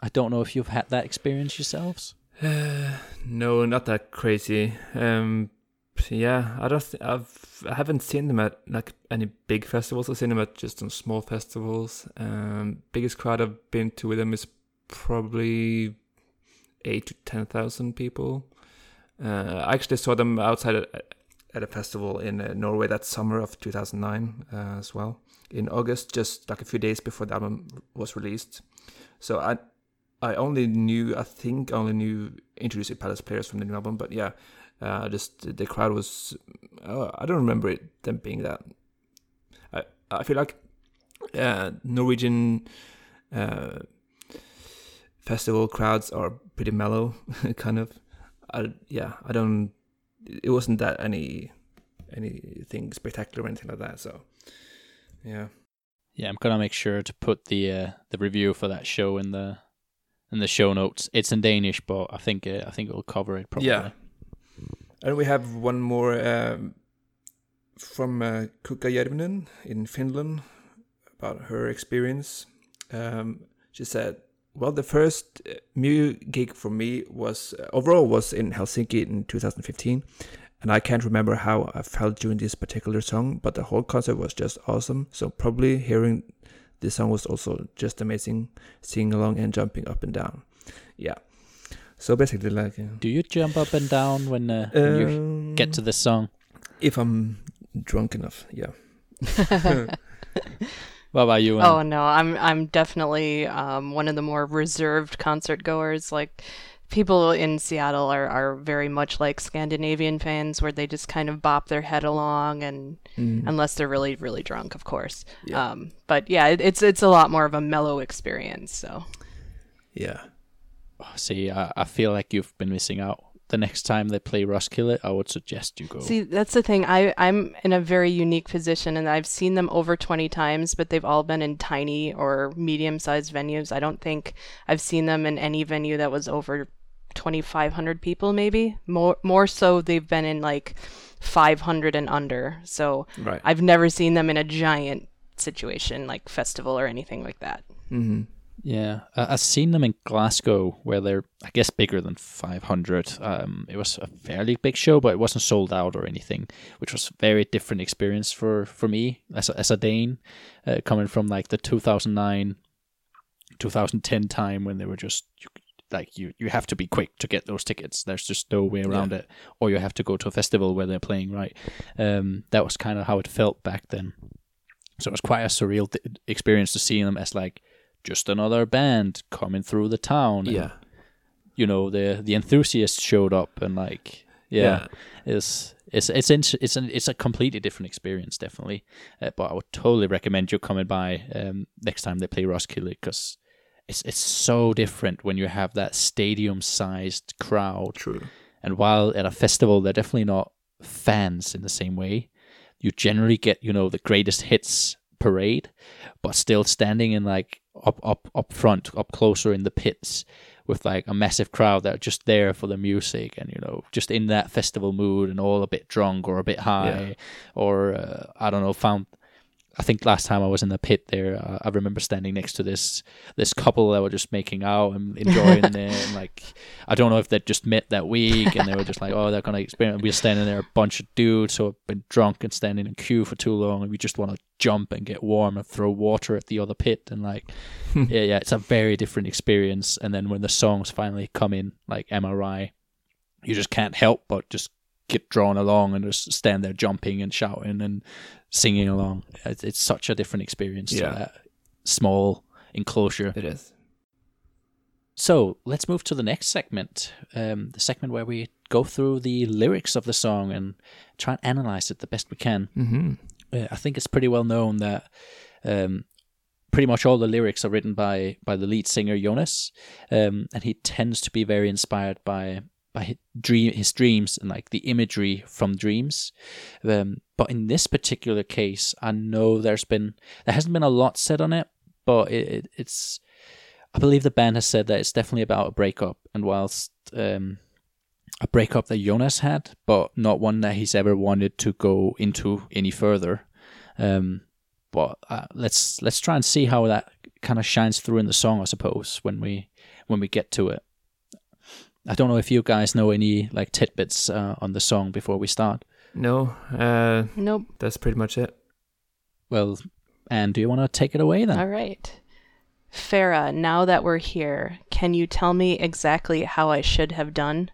I don't know if you've had that experience yourselves. No, not that crazy. Um, yeah, I don't. Th- I've I haven't seen them at like any big festivals. I've seen them at just some small festivals. Um, biggest crowd I've been to with them is probably eight to ten thousand people. Uh, I actually saw them outside at, at a festival in uh, Norway that summer of 2009 uh, as well. In August, just like a few days before the album was released. So I I only knew, I think, I only knew Introducing Palace players from the new album, but yeah, uh, just the crowd was. Uh, I don't remember it them being that. I I feel like uh, Norwegian uh, festival crowds are pretty mellow, kind of. I, yeah, I don't. It wasn't that any anything spectacular or anything like that. So, yeah. Yeah, I'm gonna make sure to put the uh, the review for that show in the in the show notes. It's in Danish, but I think uh, I think it'll cover it probably. Yeah. And we have one more um, from uh, Kukka Järvinen in Finland about her experience. Um, she said, "Well, the first uh, Mew gig for me was uh, overall was in Helsinki in 2015, and I can't remember how I felt during this particular song, but the whole concert was just awesome. So probably hearing this song was also just amazing, singing along and jumping up and down. Yeah. So basically, like. Uh, Do you jump up and down when, uh, when you get to um, this song? If I'm drunk enough, yeah. What about you? Ann? Oh no, I'm I'm definitely um, one of the more reserved concert goers. Like people in Seattle are, are very much like Scandinavian fans, where they just kind of bop their head along, and Mm. unless they're really really drunk, of course. Yeah. Um, but yeah, it, it's it's a lot more of a mellow experience. So yeah. See, I, I feel like you've been missing out. The next time they play Roskilde, I would suggest you go. see, that's the thing. I I'm in a very unique position, and I've seen them over 20 times, but they've all been in tiny or medium sized venues. I don't think I've seen them in any venue that was over 2,500 people, maybe more. More so, they've been in like 500 and under. So Right. I've never seen them in a giant situation like festival or anything like that. Mm-hmm. Yeah, I, I've seen them in Glasgow, where they're, I guess, bigger than 500. Um, it was a fairly big show, but it wasn't sold out or anything, which was a very different experience for, for me as a, as a Dane, uh, coming from like the 2009, 2010 time when they were just like you, you have to be quick to get those tickets. There's just no way around it, or you have to go to a festival where they're playing. Right, um, that was kind of how it felt back then. So it was quite a surreal th- experience to see them as like just another band coming through the town. and, Yeah. you know the the enthusiasts showed up and like yeah, it's it's it's int- it's an, it's a completely different experience definitely. Uh, but I would totally recommend you coming by um, next time they play Roskilde because it's it's so different when you have that stadium sized crowd True. and while at a festival, they're definitely not fans in the same way. You generally get, you know, the greatest hits parade, but still standing in like up, up, up front, up closer in the pits with like a massive crowd that are just there for the music and, you know, just in that festival mood and all a bit drunk or a bit high or, uh, I don't know, found. I think last time I was in the pit there, uh, I remember standing next to this this couple that were just making out and enjoying it, and like I don't know if they'd just met that week and they were just like, oh, they're gonna experience. We were standing there, a bunch of dudes who have been drunk and standing in queue for too long, and we just want to jump and get warm and throw water at the other pit, and like, yeah, yeah, it's a very different experience. And then when the songs finally come in, like Am I Wry, you just can't help but just get drawn along and just stand there jumping and shouting and singing along. It's, it's such a different experience Yeah. to that small enclosure. It is. So let's move to the next segment, um, the segment where we go through the lyrics of the song and try and analyze it the best we can. Mm-hmm. Uh, I think it's pretty well known that um, pretty much all the lyrics are written by by the lead singer Jonas, um, and he tends to be very inspired by by his dream his dreams and like the imagery from dreams. Um, but in this particular case, I know there's been there hasn't been a lot said on it, but it, it, it's I believe the band has said that it's definitely about a breakup, and whilst um, a breakup that Jonas had, but not one that he's ever wanted to go into any further. Um, but uh, let's let's try and see how that kind of shines through in the song, I suppose, when we when we get to it. I don't know if you guys know any like tidbits uh, on the song before we start. No, uh, Nope. that's pretty much it. Well, and do you want to take it away then? All right. Farah, now that we're here, can you tell me exactly how I should have done?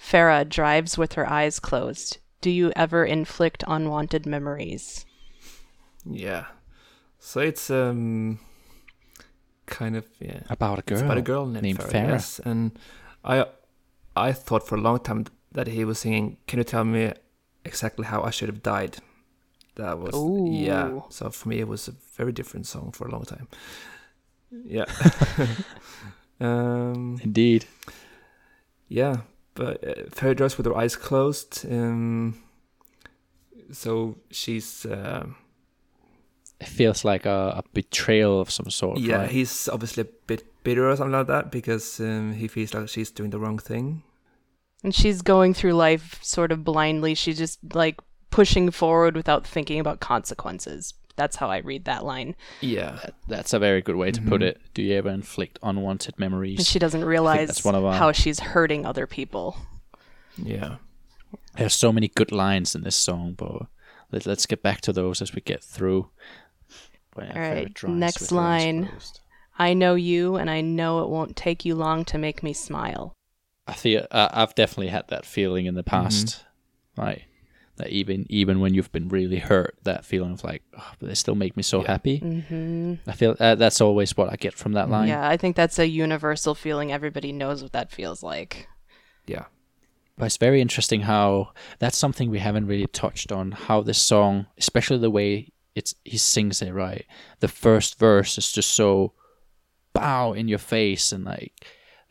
Farah drives with her eyes closed. Do you ever inflict unwanted memories? Yeah. So it's um kind of yeah. About a girl. It's about a girl named, named Farah. Farah. Yes, and I I thought for a long time that he was singing. Can you tell me exactly how I should have died? That was yeah. So for me, it was a very different song for a long time. Yeah. um. Indeed. Yeah, but uh, Farah drives with her eyes closed. Um. So she's. Uh, It feels like a, a betrayal of some sort. yeah, right? he's obviously a bit bitter or something like that because um, he feels like she's doing the wrong thing. And she's going through life sort of blindly. She's just like pushing forward without thinking about consequences. That's how I read that line. Yeah. That- that's a very good way to put Mhm. it. Do you ever inflict unwanted And memories? she doesn't realize that's realize one of our- how she's hurting other people. Yeah. There's so many good lines in this song, but let, let's get back to those as we get through. When All Farah right, drives next with her eyes line. closed. I know you, and I know it won't take you long to make me smile. I feel uh, I've definitely had that feeling in the past, right? That even even when you've been really hurt, that feeling of like, oh, but they still make me so Yeah. happy. hmm I feel uh, that's always what I get from that line. Yeah, I think that's a universal feeling. Everybody knows what that feels like. Yeah. But it's very interesting how that's something we haven't really touched on. How this song, especially the way it's he sings it, right? The first verse is just so bow in your face and like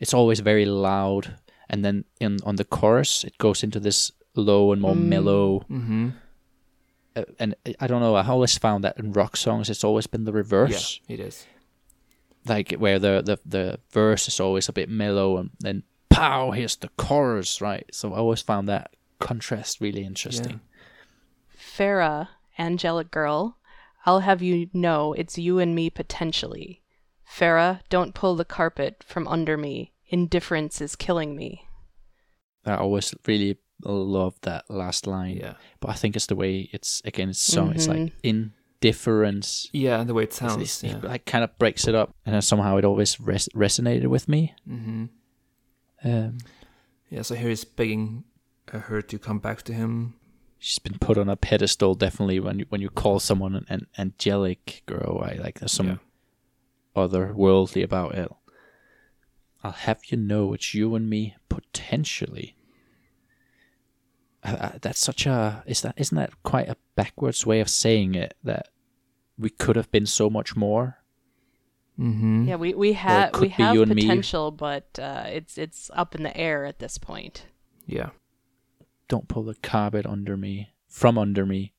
it's always very loud. And then in on the chorus, it goes into this low and more Mm. mellow. Mm-hmm. Uh, and I don't know. I always found that in rock songs, it's always been the reverse. Yeah, it is. like where the, the the verse is always a bit mellow and then pow here's the chorus right so i always found that contrast really interesting Farah, angelic girl, I'll have you know it's you and me potentially. Farah, don't pull the carpet from under me. Indifference is killing me. i always really love that last line Yeah. but i think it's the way it's again it's song it's like Mhm. indifference Yeah, and the way it sounds. it's- yeah. it like kind of breaks it up and then somehow it always res- resonated with me Mm-hmm. um, Yeah, so here he's begging uh, her to come back to him. she's been put on a pedestal definitely when you when you call someone an, an angelic girl right like there's some Yeah. Otherworldly about it i'll have you know it's you and me potentially uh, uh, that's such a is that isn't that quite a backwards way of saying it that we could have been so much more Mm-hmm. Yeah, we we have we have you potential, but uh, it's it's up in the air at this point. Yeah. don't pull the carpet under me from under me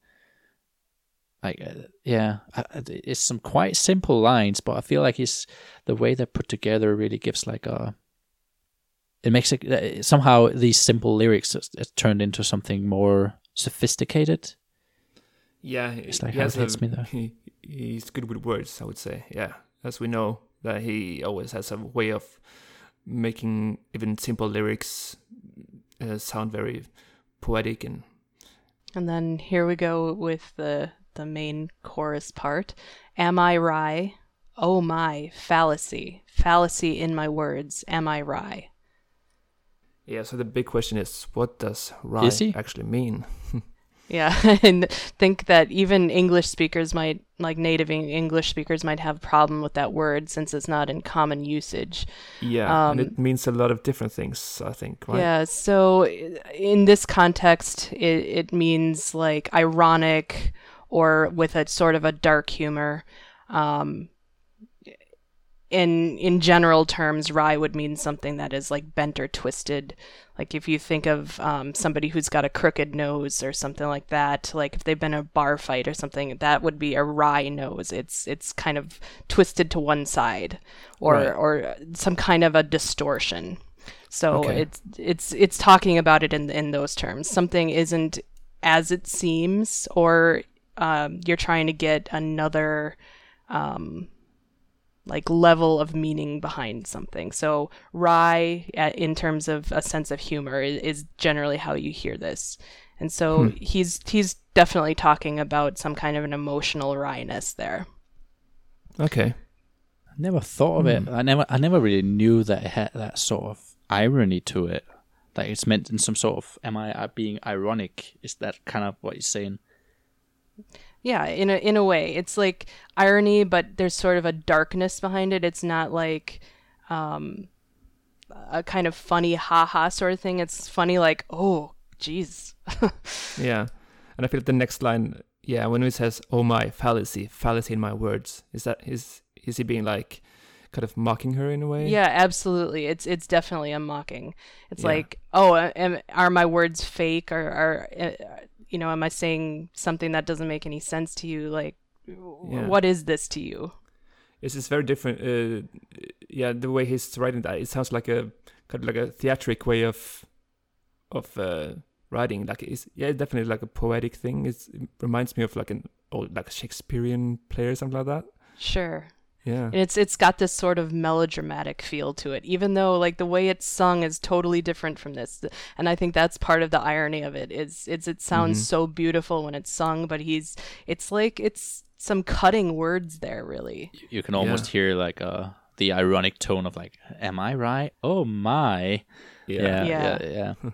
like uh, yeah I- I- it's some quite simple lines but i feel like it's the way they're put together really gives like a it makes it uh, somehow these simple lyrics is, is turned into something more sophisticated Yeah, It's like he how it hits a- me there. He, he's good with words, I would say. Yeah, as we know that he always has a way of making even simple lyrics uh, sound very poetic and And then here we go with the the main chorus part. Am I wry? Oh my, fallacy. Fallacy in my words. Am I wry? yeah. So the big question is, what does wry actually mean? Yeah, and think that even English speakers might, like native English speakers, might have a problem with that word since it's not in common usage. Yeah, and Um, it means a lot of different things. I think, right? Yeah, so in this context, it, it means like ironic or with a sort of a dark humor. Um, in in general terms, wry would mean something that is like bent or twisted. Like if you think of um, somebody who's got a crooked nose or something like that, like if they've been in a bar fight or something, that would be a wry nose. It's it's kind of twisted to one side, or Right. or some kind of a distortion. So Okay. it's it's it's talking about it in in those terms. Something isn't as it seems, or um, you're trying to get another um, like level of meaning behind something. So wry, uh, in terms of a sense of humor, is, is generally how you hear this. And so he's he's definitely talking about some kind of an emotional wryness there. Okay. I never thought of it. I never, I never really knew that it had that sort of irony to it. That it's meant in some sort of, am I uh, being ironic? Is that kind of what he's saying? Yeah, in a in a way, it's like irony, but there's sort of a darkness behind it. It's not like um, a kind of funny ha ha sort of thing. It's funny like, oh, jeez. Yeah. And I feel like the next line, yeah, when he says, "Oh my fallacy, fallacy in my words," is that is is he being like kind of mocking her in a way? Yeah, absolutely. It's it's definitely a mocking. It's Yeah. like, oh, am, are my words fake, or are uh, you know, am I saying something that doesn't make any sense to you? Like, Yeah. what is this to you? It's just very different. Uh, yeah, the way he's writing that, it sounds like a kind of like a theatric way of of uh, writing. Like it's yeah, it's definitely like a poetic thing. It's, it reminds me of like an old like Shakespearean play or something like that. Sure. Yeah. And it's it's got this sort of melodramatic feel to it, even though like the way it's sung is totally different from this. And I think that's part of the irony of it. Is it's it sounds Mhm. so beautiful when it's sung, but he's it's like it's some cutting words there, really. You- You can almost hear like uh, the ironic tone of like, am I right? Oh my. Yeah, yeah, Yeah. yeah.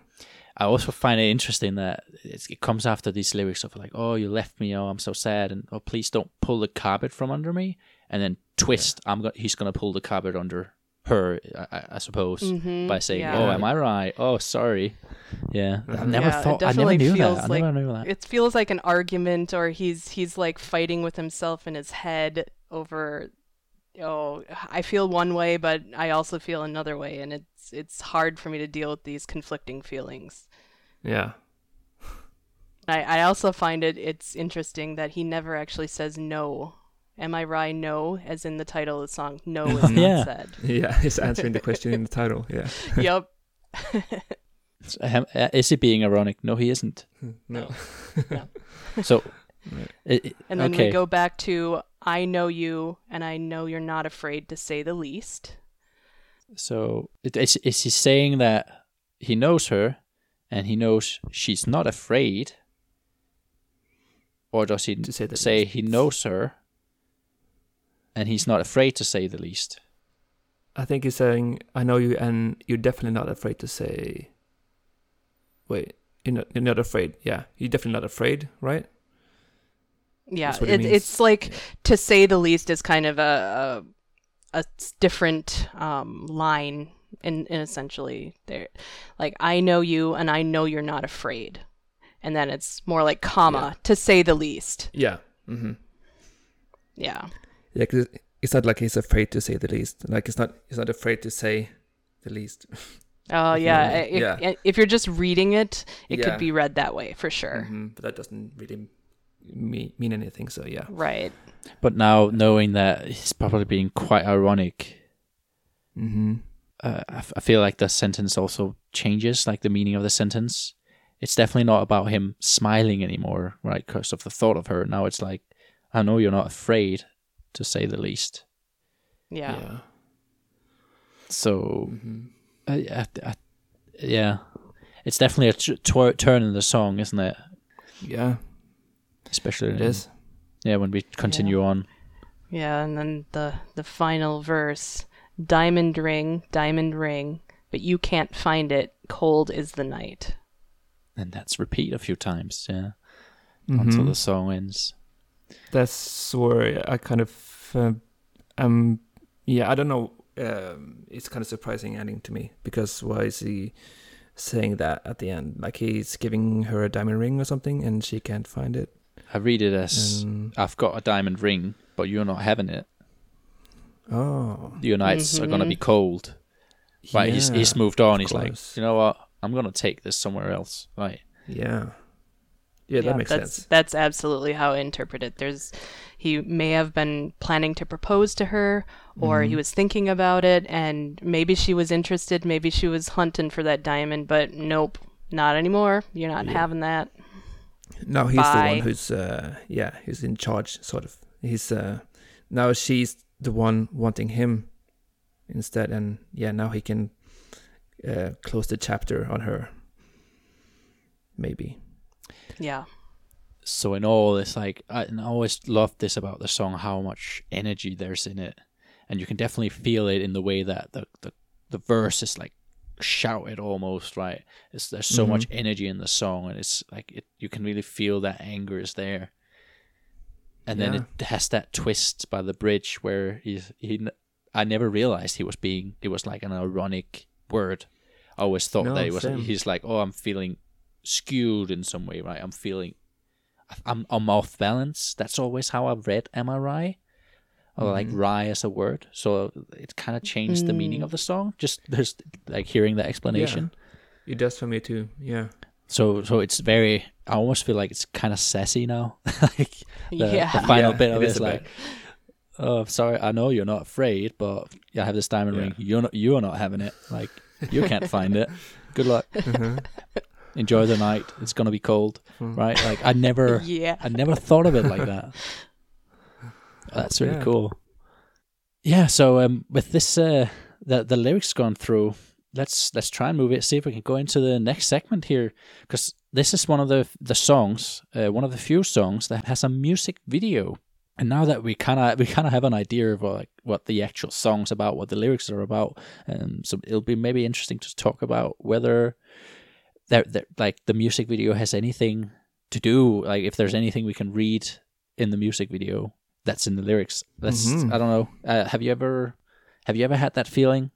I also find it interesting that it's, it comes after these lyrics of like, "Oh, you left me. Oh, I'm so sad," and "Oh, please don't pull the carpet from under me." And then twist, I'm go- he's gonna pull the carpet under her, I, I, I suppose, Mhm, by saying, yeah. "Oh, am I right? Oh, sorry." Yeah, I never Yeah, it thought. I never definitely knew feels that. I like never knew that. It feels like an argument, or he's he's like fighting with himself in his head over. Oh, I feel one way, but I also feel another way, and it's it's hard for me to deal with these conflicting feelings. Yeah. I, I also find it it's interesting that he never actually says no. Am I right? No, as in the title of the song. No is not Yeah. said. Yeah. He's answering the question in the title. Yeah. yep. Um, uh, Is he being ironic? No, he isn't. No. So, Right. it, it- And then okay. we go back to I know you, and I know you're not afraid to say the least. So it- is is he saying that he knows her, and he knows she's not afraid, or does he say the say he knows her, and he's not afraid to say the least? I think he's saying, "I know you, and you're definitely not afraid to say." Wait, you're not. You're not afraid. Yeah, you're definitely not afraid, right? Yeah, it it, it's like to say the least is kind of a a different um, line in, in essentially there. Like I know you, and I know you're not afraid, and then it's more like comma Yeah. to say the least. Yeah. Mm-hmm. Yeah, Yeah, 'cause it's not like he's afraid to say the least. Like it's not. He's not afraid to say the least. oh yeah. If, yeah. if you're just reading it, it Yeah. could be read that way for sure. Mhm, But that doesn't really mean mean anything. So yeah. Right. But now knowing that he's probably being quite ironic, Mm-hmm. uh, I, f- I feel like the sentence also changes, like the meaning of the sentence. It's definitely not about him smiling anymore, right? Because of the thought of her. Now it's like, I know you're not afraid, to say the least. Yeah. Yeah. So, Mm-hmm. I, I, I, yeah, it's definitely a t- tw- turn in the song, isn't it? Yeah. Especially It in- is. Yeah, when we continue on. Yeah, and then the the final verse, diamond ring, diamond ring, but you can't find it. Cold is the night. And that's repeat a few times, yeah, until Mhm. the song ends. That's where I kind of um, um yeah I don't know um it's kind of surprising ending to me because why is he saying that at the end like he's giving her a diamond ring or something and she can't find it I read it as and I've got a diamond ring, but you're not having it. Oh, Your nights are gonna be cold. Right? He's he's moved on. of He's like, you know what? I'm gonna take this somewhere else. Right? Yeah. Yeah, that makes that's, sense. That's absolutely how I interpret it. There's, he may have been planning to propose to her, or Mm-hmm. he was thinking about it, and maybe she was interested, maybe she was hunting for that diamond, but nope, not anymore. You're not having that. No, he's the one who's uh yeah, who's in charge sort of. He's uh now she's the one wanting him instead and yeah, now he can uh close the chapter on her. Maybe. Yeah. So in all, it's like I, and I always loved this about the song, how much energy there's in it, and you can definitely feel it in the way that the the, the verse is like shouted almost right. It's there's so mm-hmm. much energy in the song, and it's like it you can really feel that anger is there. And then Yeah. it has that twist by the bridge where he's he. I never realized he was being. It was like an ironic word. I always thought No, that it was. same. He's like, oh, I'm feeling skewed in some way, right? I'm feeling I'm, I'm off balance. That's always how I've read Am I Wry? Or like mm-hmm. wry as a word. So it kind of changed the meaning of the song. Mm. Just there's like hearing the explanation. It does for me too. Yeah. So so it's very. I almost feel like it's kind of sassy now. like the, Yeah. the final Yeah, bit of it is like, bit. oh, sorry, I know you're not afraid, but I have this diamond Yeah. ring. You're not. You are not having it. Like you can't find it. Good luck. Mm-hmm. Enjoy the night. It's gonna be cold, right? Like I never. Yeah. I never thought of it like that. That's really Yeah. cool. Yeah, so um, with this, uh, the the lyrics gone through. Let's let's try and move it. See if we can go into the next segment here, because this is one of the the songs, uh, one of the few songs that has a music video. And now that we kind of we kind of have an idea of uh, like what the actual song's about, what the lyrics are about, um, so it'll be maybe interesting to talk about whether that that like the music video has anything to do like if there's anything we can read in the music video that's in the lyrics that's Mhm. i don't know uh, have you ever have you ever had that feeling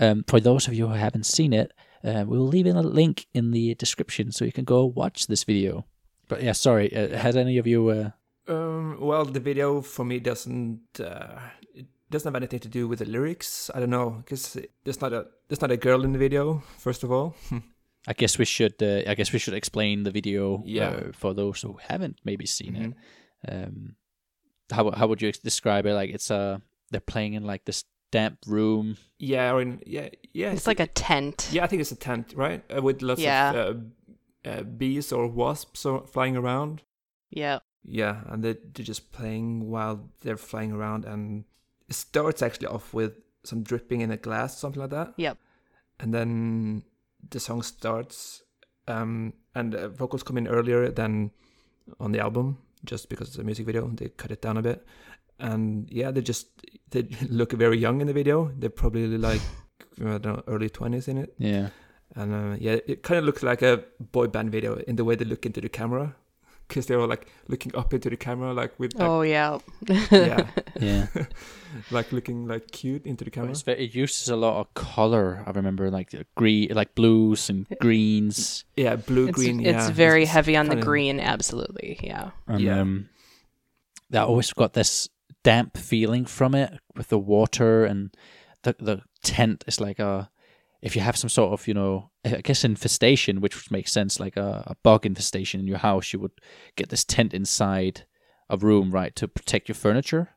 um, for those of you who haven't seen it uh, we'll leave in a link in the description so you can go watch this video but yeah sorry uh, has any of you uh, Um, well, the video for me doesn't uh, it doesn't have anything to do with the lyrics. I don't know because there's not a there's not a girl in the video. First of all, i guess we should uh, i guess we should explain the video Yeah. uh, for those who haven't maybe seen it Mhm. um how how would you describe it like it's uh they're playing in like this damp room yeah, or in, yeah, yeah. It's like a tent. yeah, I think it's a tent, right? Uh, with lots Yeah. of uh, uh, bees or wasps or flying around. Yeah. Yeah, and they they're just playing while they're flying around, and it starts actually off with some dripping in a glass, something like that. Yep. And then the song starts, um, and uh, vocals come in earlier than on the album, just because it's a music video. They cut it down a bit, and yeah, they just they look very young in the video. They're probably like I don't know, early twenties in it, yeah and uh, yeah, it kind of looks like a boy band video in the way they look into the camera, because they were like looking up into the camera, like with like, oh yeah. yeah, yeah like looking like cute into the But camera. it's it uses a lot of color. I remember like the green, like blues and greens. Yeah, blue It's, green. it's yeah. very It's heavy on the kinda- green, absolutely. Yeah. And, Yeah. um, that always got this damp feeling from it with the water and the the tent is like a. If you have some sort of, you know, I guess infestation, which makes sense, like a, a bug infestation in your house, you would get this tent inside a room, right, to protect your furniture.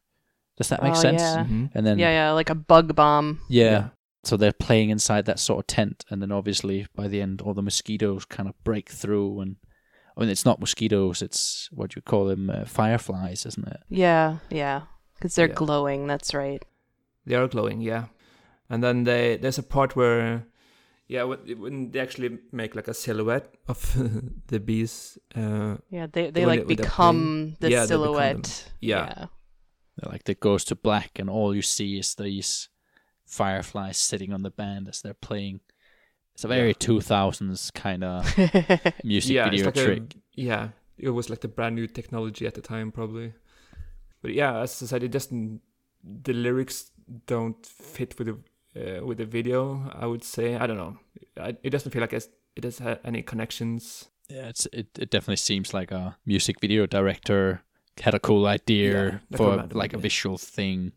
Does that make Oh, sense? yeah. Mhm. And then yeah, yeah, like a bug bomb. Yeah. Yeah. So they're playing inside that sort of tent, and then obviously by the end, all the mosquitoes kind of break through. And I mean, it's not mosquitoes; it's what do you call them, uh, fireflies, isn't it? Yeah, yeah. Because they're Yeah. glowing, that's right. They are glowing, yeah. And then they there's a part where, yeah, when, when they actually make like a silhouette of the bees. Uh, Yeah, they, they like they- become the Yeah, they become them. silhouette. Yeah. They're like it goes to black, and all you see is these fireflies sitting on the band as they're playing. It's a very Yeah. two thousands kind of music yeah, video like trick. A, yeah, it was like the brand new technology at the time, probably. But yeah, as I said, it doesn't. The lyrics don't fit with the uh, with the video. I would say I don't know. I, it doesn't feel like it's, it has have any connections. Yeah, it's it, it definitely seems like a music video director had a cool idea Yeah, like a for random like a visual thing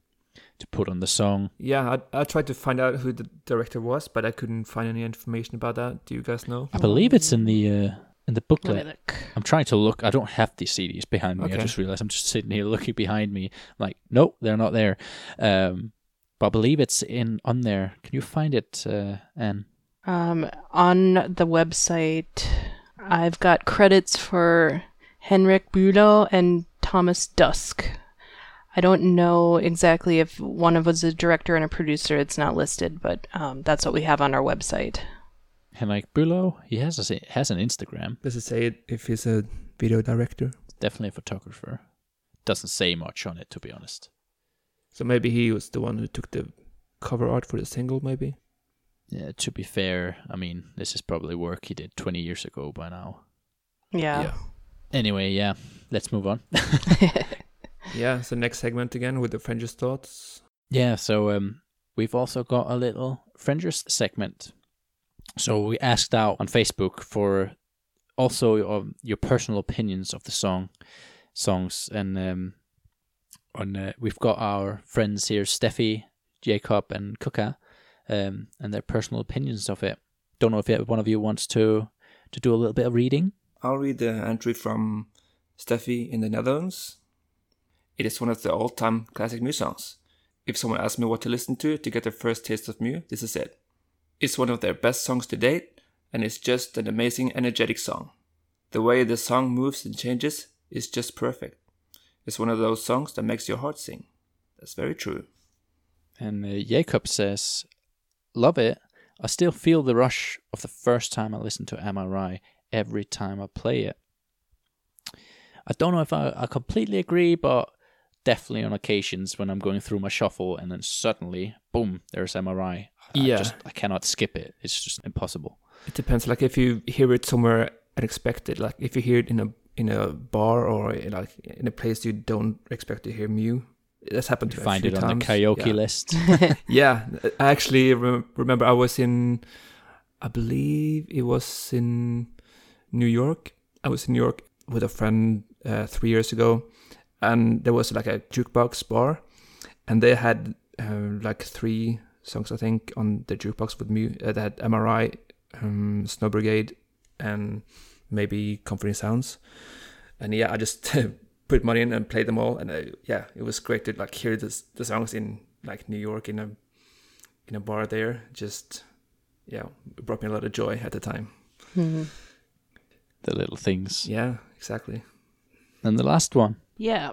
to put on the song. Yeah, I I tried to find out who the director was, but I couldn't find any information about that. Do you guys know? I believe it's in the uh, in the booklet. look. I'm trying to look. I don't have the CDs behind me. I just realized I'm just sitting here looking behind me. I'm like, nope, they're not there. Um, but I believe it's in on there. Can you find it, uh, Ann? Um, on the website, I've got credits for Henrik Bülow and Thomas Dusk. I don't know exactly if one of us is a director and a producer. It's not listed, but um, that's what we have on our website. Henrik Bülow. He has a, has an Instagram. Does it say if he's a video director? Definitely a photographer. Doesn't say much on it, to be honest. So maybe he was the one who took the cover art for the single, maybe. Yeah, to be fair, I mean, this is probably work he did 20 years ago by now. Yeah. Anyway, yeah, let's move on. Yeah. So next segment again with the Frengers' thoughts. Yeah, so um, we've also got a little Frengers segment. So we asked out on Facebook for also um, your personal opinions of the song, songs, and um, on uh, we've got our friends here, Steffi, Jacob, and Kuka, um, and their personal opinions of it. Don't know if one of you wants to to do a little bit of reading. I'll read the entry from Steffi in the Netherlands. It is one of the all-time classic Mew songs. If someone asks me what to listen to to get their first taste of Mew, this is it. It's one of their best songs to date, and it's just an amazing, energetic song. The way the song moves and changes is just perfect. It's one of those songs that makes your heart sing. That's very true. And uh, Jacob says, Love it. I still feel the rush of the first time I listen to Am I Wry every time I play it. I don't know if I, I completely agree, but definitely on occasions when I'm going through my shuffle and then suddenly, boom, there's Am I Wry. I Yeah. just I cannot skip it. It's just impossible. It depends. Like if you hear it somewhere unexpected, like if you hear it in a in a bar or in, like in a place you don't expect to hear Mew, that's happened You to Mew a find few it on times. the karaoke yeah. list. Yeah, I actually re- remember I was in, I believe it was in New York. I was in New York with a friend uh, three years ago, and there was like a jukebox bar, and they had uh, like three songs I think on the jukebox with me. Uh, they had Am I Wry, um, Snow Brigade, and maybe Comforting Sounds, and yeah, I just put money in and played them all, and uh, yeah, it was great to like hear this, the songs in like New York in a in a bar there. Just yeah, it brought me a lot of joy at the time. Mhm. the little things. Yeah, exactly. And the last one. Yeah.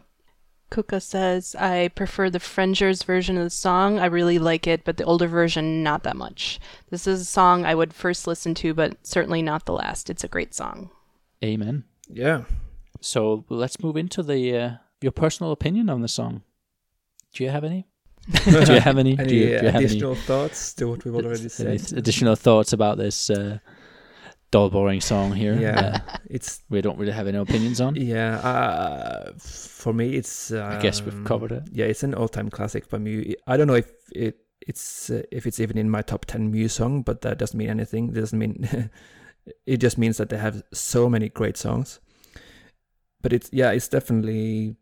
Kuka says, I prefer the Frengers version of the song. I really like it, but the older version, not that much. This is a song I would first listen to, but certainly not the last. It's a great song. Amen. Yeah. So let's move into the uh, your personal opinion on the song. Do you have any? do you have any? Any do you, do you have any additional thoughts to what we've already said? additional thoughts about this uh, dull, boring song here? Yeah, uh, it's we don't really have any opinions on. yeah. Uh, for me, it's. Um, I guess we've covered it. Yeah, it's an all-time classic by me. I don't know if it it's uh, if it's even in my top ten Mew song, but that doesn't mean anything. It doesn't mean. it just means that they have so many great songs. But it's yeah, it's definitely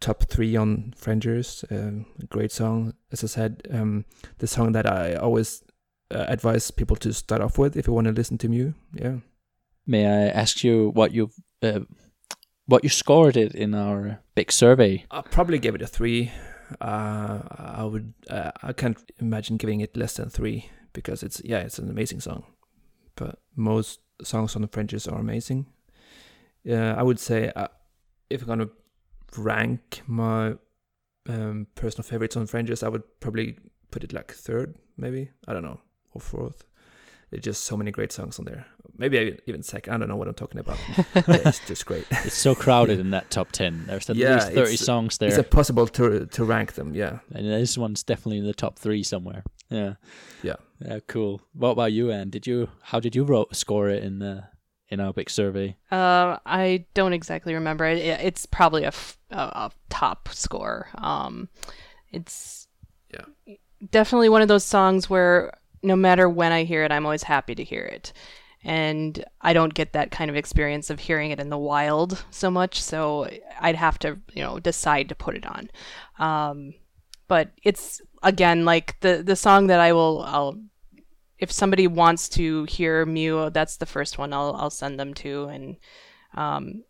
top three on Frengers. Um, great song, as I said. Um, the song that I always uh, advise people to start off with if you want to listen to Mew. Yeah. May I ask you what you uh, what you scored it in our big survey? I'll probably give it a three. Uh, I would. Uh, I can't imagine giving it less than three because it's yeah, it's an amazing song. But most songs on the Frengers are amazing. Yeah, I would say uh, if I'm gonna rank my um, personal favorites on Frengers, I would probably put it like third, maybe. I don't know, or fourth. There's just so many great songs on there. Maybe even second. I don't know what I'm talking about. It's just great. It's so crowded in that top ten. There's at Yeah, least thirty it's- songs It's there, impossible to to rank them. Yeah. and this one's definitely in the top three somewhere. Yeah. Yeah. Yeah. Cool. What about you, Ann? Did you how did you wrote, score it in the in our big survey? Uh, I don't exactly remember. It, it's probably a, f- a, a top score. Um, it's Yeah. definitely one of those songs where no matter when I hear it, I'm always happy to hear it. And I don't get that kind of experience of hearing it in the wild so much, so I'd have to, you know, decide to put it on. Um, but it's again like the the song that I will I'll if somebody wants to hear Mew, that's the first one I'll I'll send them to, and um,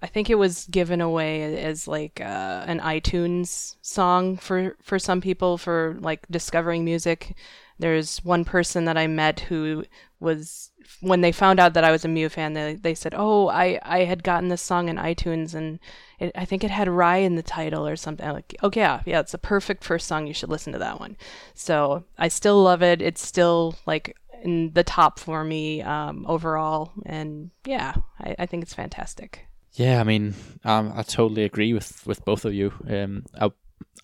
I think it was given away as like uh, an iTunes song for for some people for like discovering music. There's one person that I met who was when they found out that I was a Mew fan, they they said, "Oh, I I had gotten this song in iTunes and it, I think it had Wry in the title or something." I'm like, "Okay, yeah, yeah, it's a perfect first song. You should listen to that one." So I still love it. It's still like in the top for me um, overall, and yeah, I, I think it's fantastic. Yeah, I mean, um, I totally agree with, with both of you. Um, I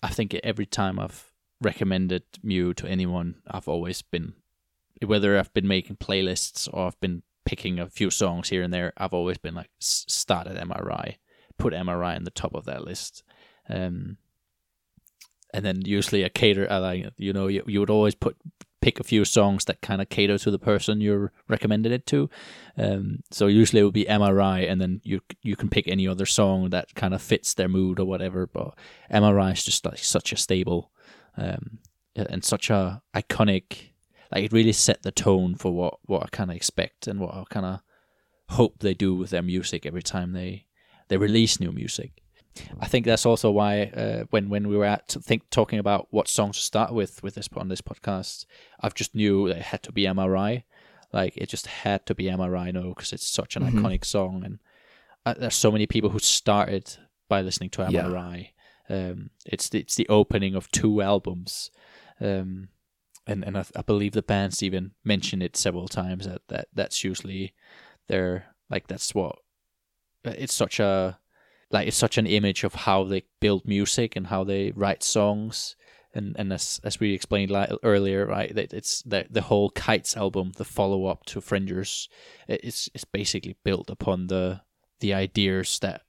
I think every time I've recommended Mew to anyone, I've always been, whether I've been making playlists or I've been picking a few songs here and there, I've always been like, start at Am I Wry, put Am I Wry in the top of that list. Um, and then usually a cater, like, you know, you, you would always put pick a few songs that kind of cater to the person you're recommending it to. Um, so usually it would be Am I Wry, and then you you can pick any other song that kind of fits their mood or whatever. But Am I Wry is just like such a stable um, and such a iconic. Like it really set the tone for what what I kind of expect and what I kind of hope they do with their music every time they they release new music. I think that's also why uh, when when we were at think talking about what songs to start with with this on this podcast, I've just knew that it had to be Am I Wry, like it just had to be Am I Wry, no, because it's such an mm-hmm. iconic song, and uh, there's so many people who started by listening to Am I Wry. Yeah. Um, it's the, it's the opening of two albums, um, and and I, I believe the bands even mention it several times that, that that's usually their like that's what uh, it's such a like it's such an image of how they build music and how they write songs. And and as as we explained earlier right that it's the the whole kites album the follow up to Frengers it's it's basically built upon the the ideas that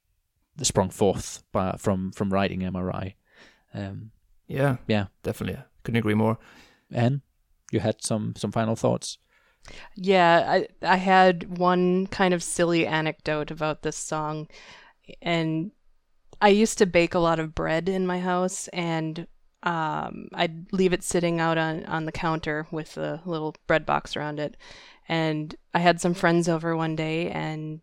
sprung forth by, from from writing Am I Wry um yeah. Yeah. Definitely couldn't agree more. And you had some some final thoughts? Yeah i i had one kind of silly anecdote about this song. And I used to bake a lot of bread in my house, and um, I'd leave it sitting out on, on the counter with a little bread box around it. And I had some friends over one day, and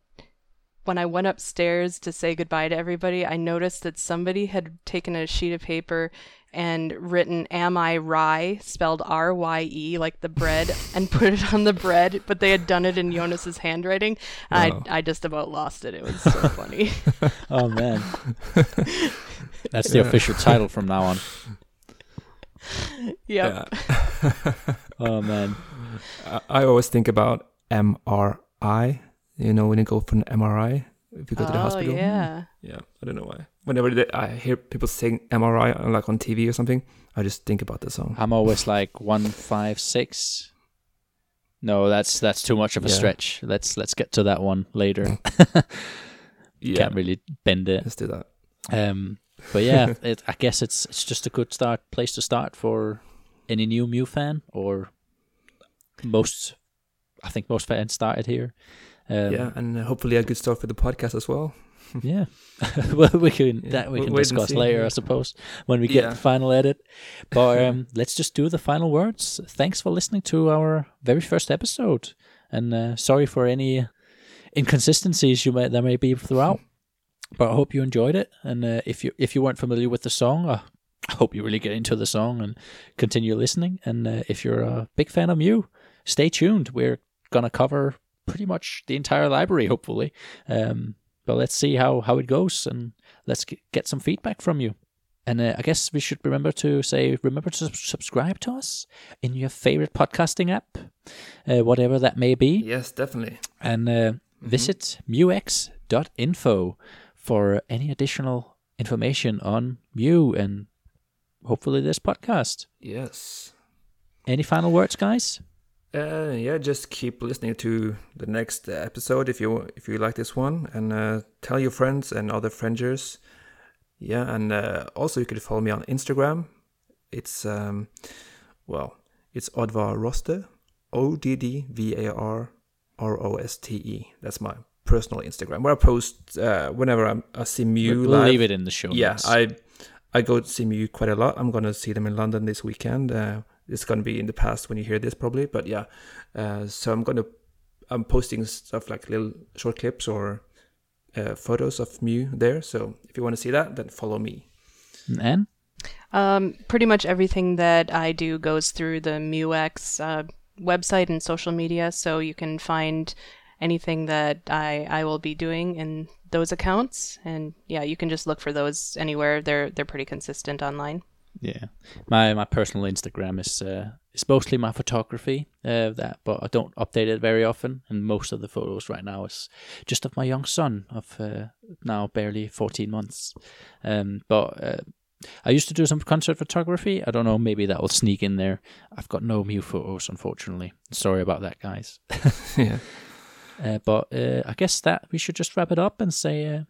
when I went upstairs to say goodbye to everybody, I noticed that somebody had taken a sheet of paper and written "Am I Rye?" spelled R Y E like the bread, and put it on the bread. But they had done it in Jonas's handwriting. I I just about lost it. It was so funny. oh man, that's the yeah. official title from now on. Yep. Yeah. oh man, I, I always think about MRI. You know when you go for an MRI if you go to the oh, hospital. Yeah. Yeah. I don't know why whenever they, I hear people saying MRI uh, like on TV or something, I just think about the song. I'm always like one five six. No, that's that's too much of a yeah. stretch. Let's let's get to that one later. yeah. Can't really bend it. Let's do that. Um, but yeah, it, I guess it's it's just a good start place to start for any new Mew fan or most. I think most fans started here. Um, yeah, and hopefully a good start for the podcast as well yeah. well, we can yeah. that we can discuss later, I suppose, when we get yeah. the final edit. But um, let's just do the final words. Thanks for listening to our very first episode, and uh, sorry for any inconsistencies you may there may be throughout. But I hope you enjoyed it, and uh, if you if you weren't familiar with the song, uh, I hope you really get into the song and continue listening. And uh, if you're a big fan of Mew, stay tuned. We're gonna cover pretty much the entire library, hopefully. Um, but let's see how, how it goes and let's get some feedback from you. And uh, I guess we should remember to say, remember to subscribe to us in your favorite podcasting app, uh, whatever that may be. Yes, definitely. And uh, mm-hmm. visit mewx.info for any additional information on Mew and hopefully this podcast. Yes. Any final words, guys? Uh, yeah, just keep listening to the next episode if you if you like this one, and uh, tell your friends and other friends. Yeah, and uh, also you can follow me on Instagram. It's um, well, it's Oddvar Roste, O D D V A R R O S T E. That's my personal Instagram where I post uh, whenever I'm, I see Mew we'll, live. leave it in the show. Yeah, I I go to see Mew quite a lot. I'm gonna see them in London this weekend. Uh, it's gonna be in the past when you hear this probably, but yeah. Uh, so I'm gonna I'm posting stuff like little short clips or uh, photos of Mew there. So if you want to see that, then follow me. And Um, pretty much everything that I do goes through the MewX uh, website and social media, so you can find anything that I I will be doing in those accounts, and yeah, you can just look for those anywhere. They're they're pretty consistent online. Yeah, my my personal Instagram is uh, is mostly my photography uh, that, but I don't update it very often. And most of the photos right now is just of my young son of uh, now barely fourteen months. Um, but uh, I used to do some concert photography. I don't know, maybe that will sneak in there. I've got no Mew photos, unfortunately. Sorry about that, guys. yeah. Uh, but uh, I guess that we should just wrap it up and say uh,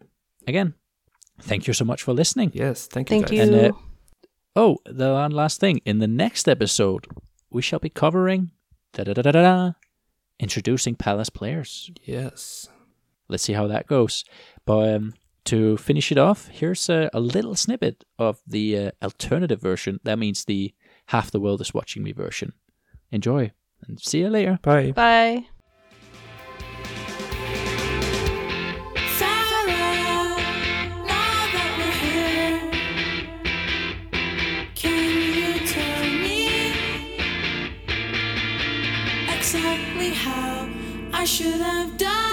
again, thank you so much for listening. Yes. Thank you. Thank guys. you. And, uh, Oh, the one last thing. In the next episode, we shall be covering da da da da da introducing Palace players. Yes. Let's see how that goes. But um, to finish it off, here's a, a little snippet of the uh, alternative version. That means the half the world is watching me version. Enjoy and see you later. Bye. Bye. Should have done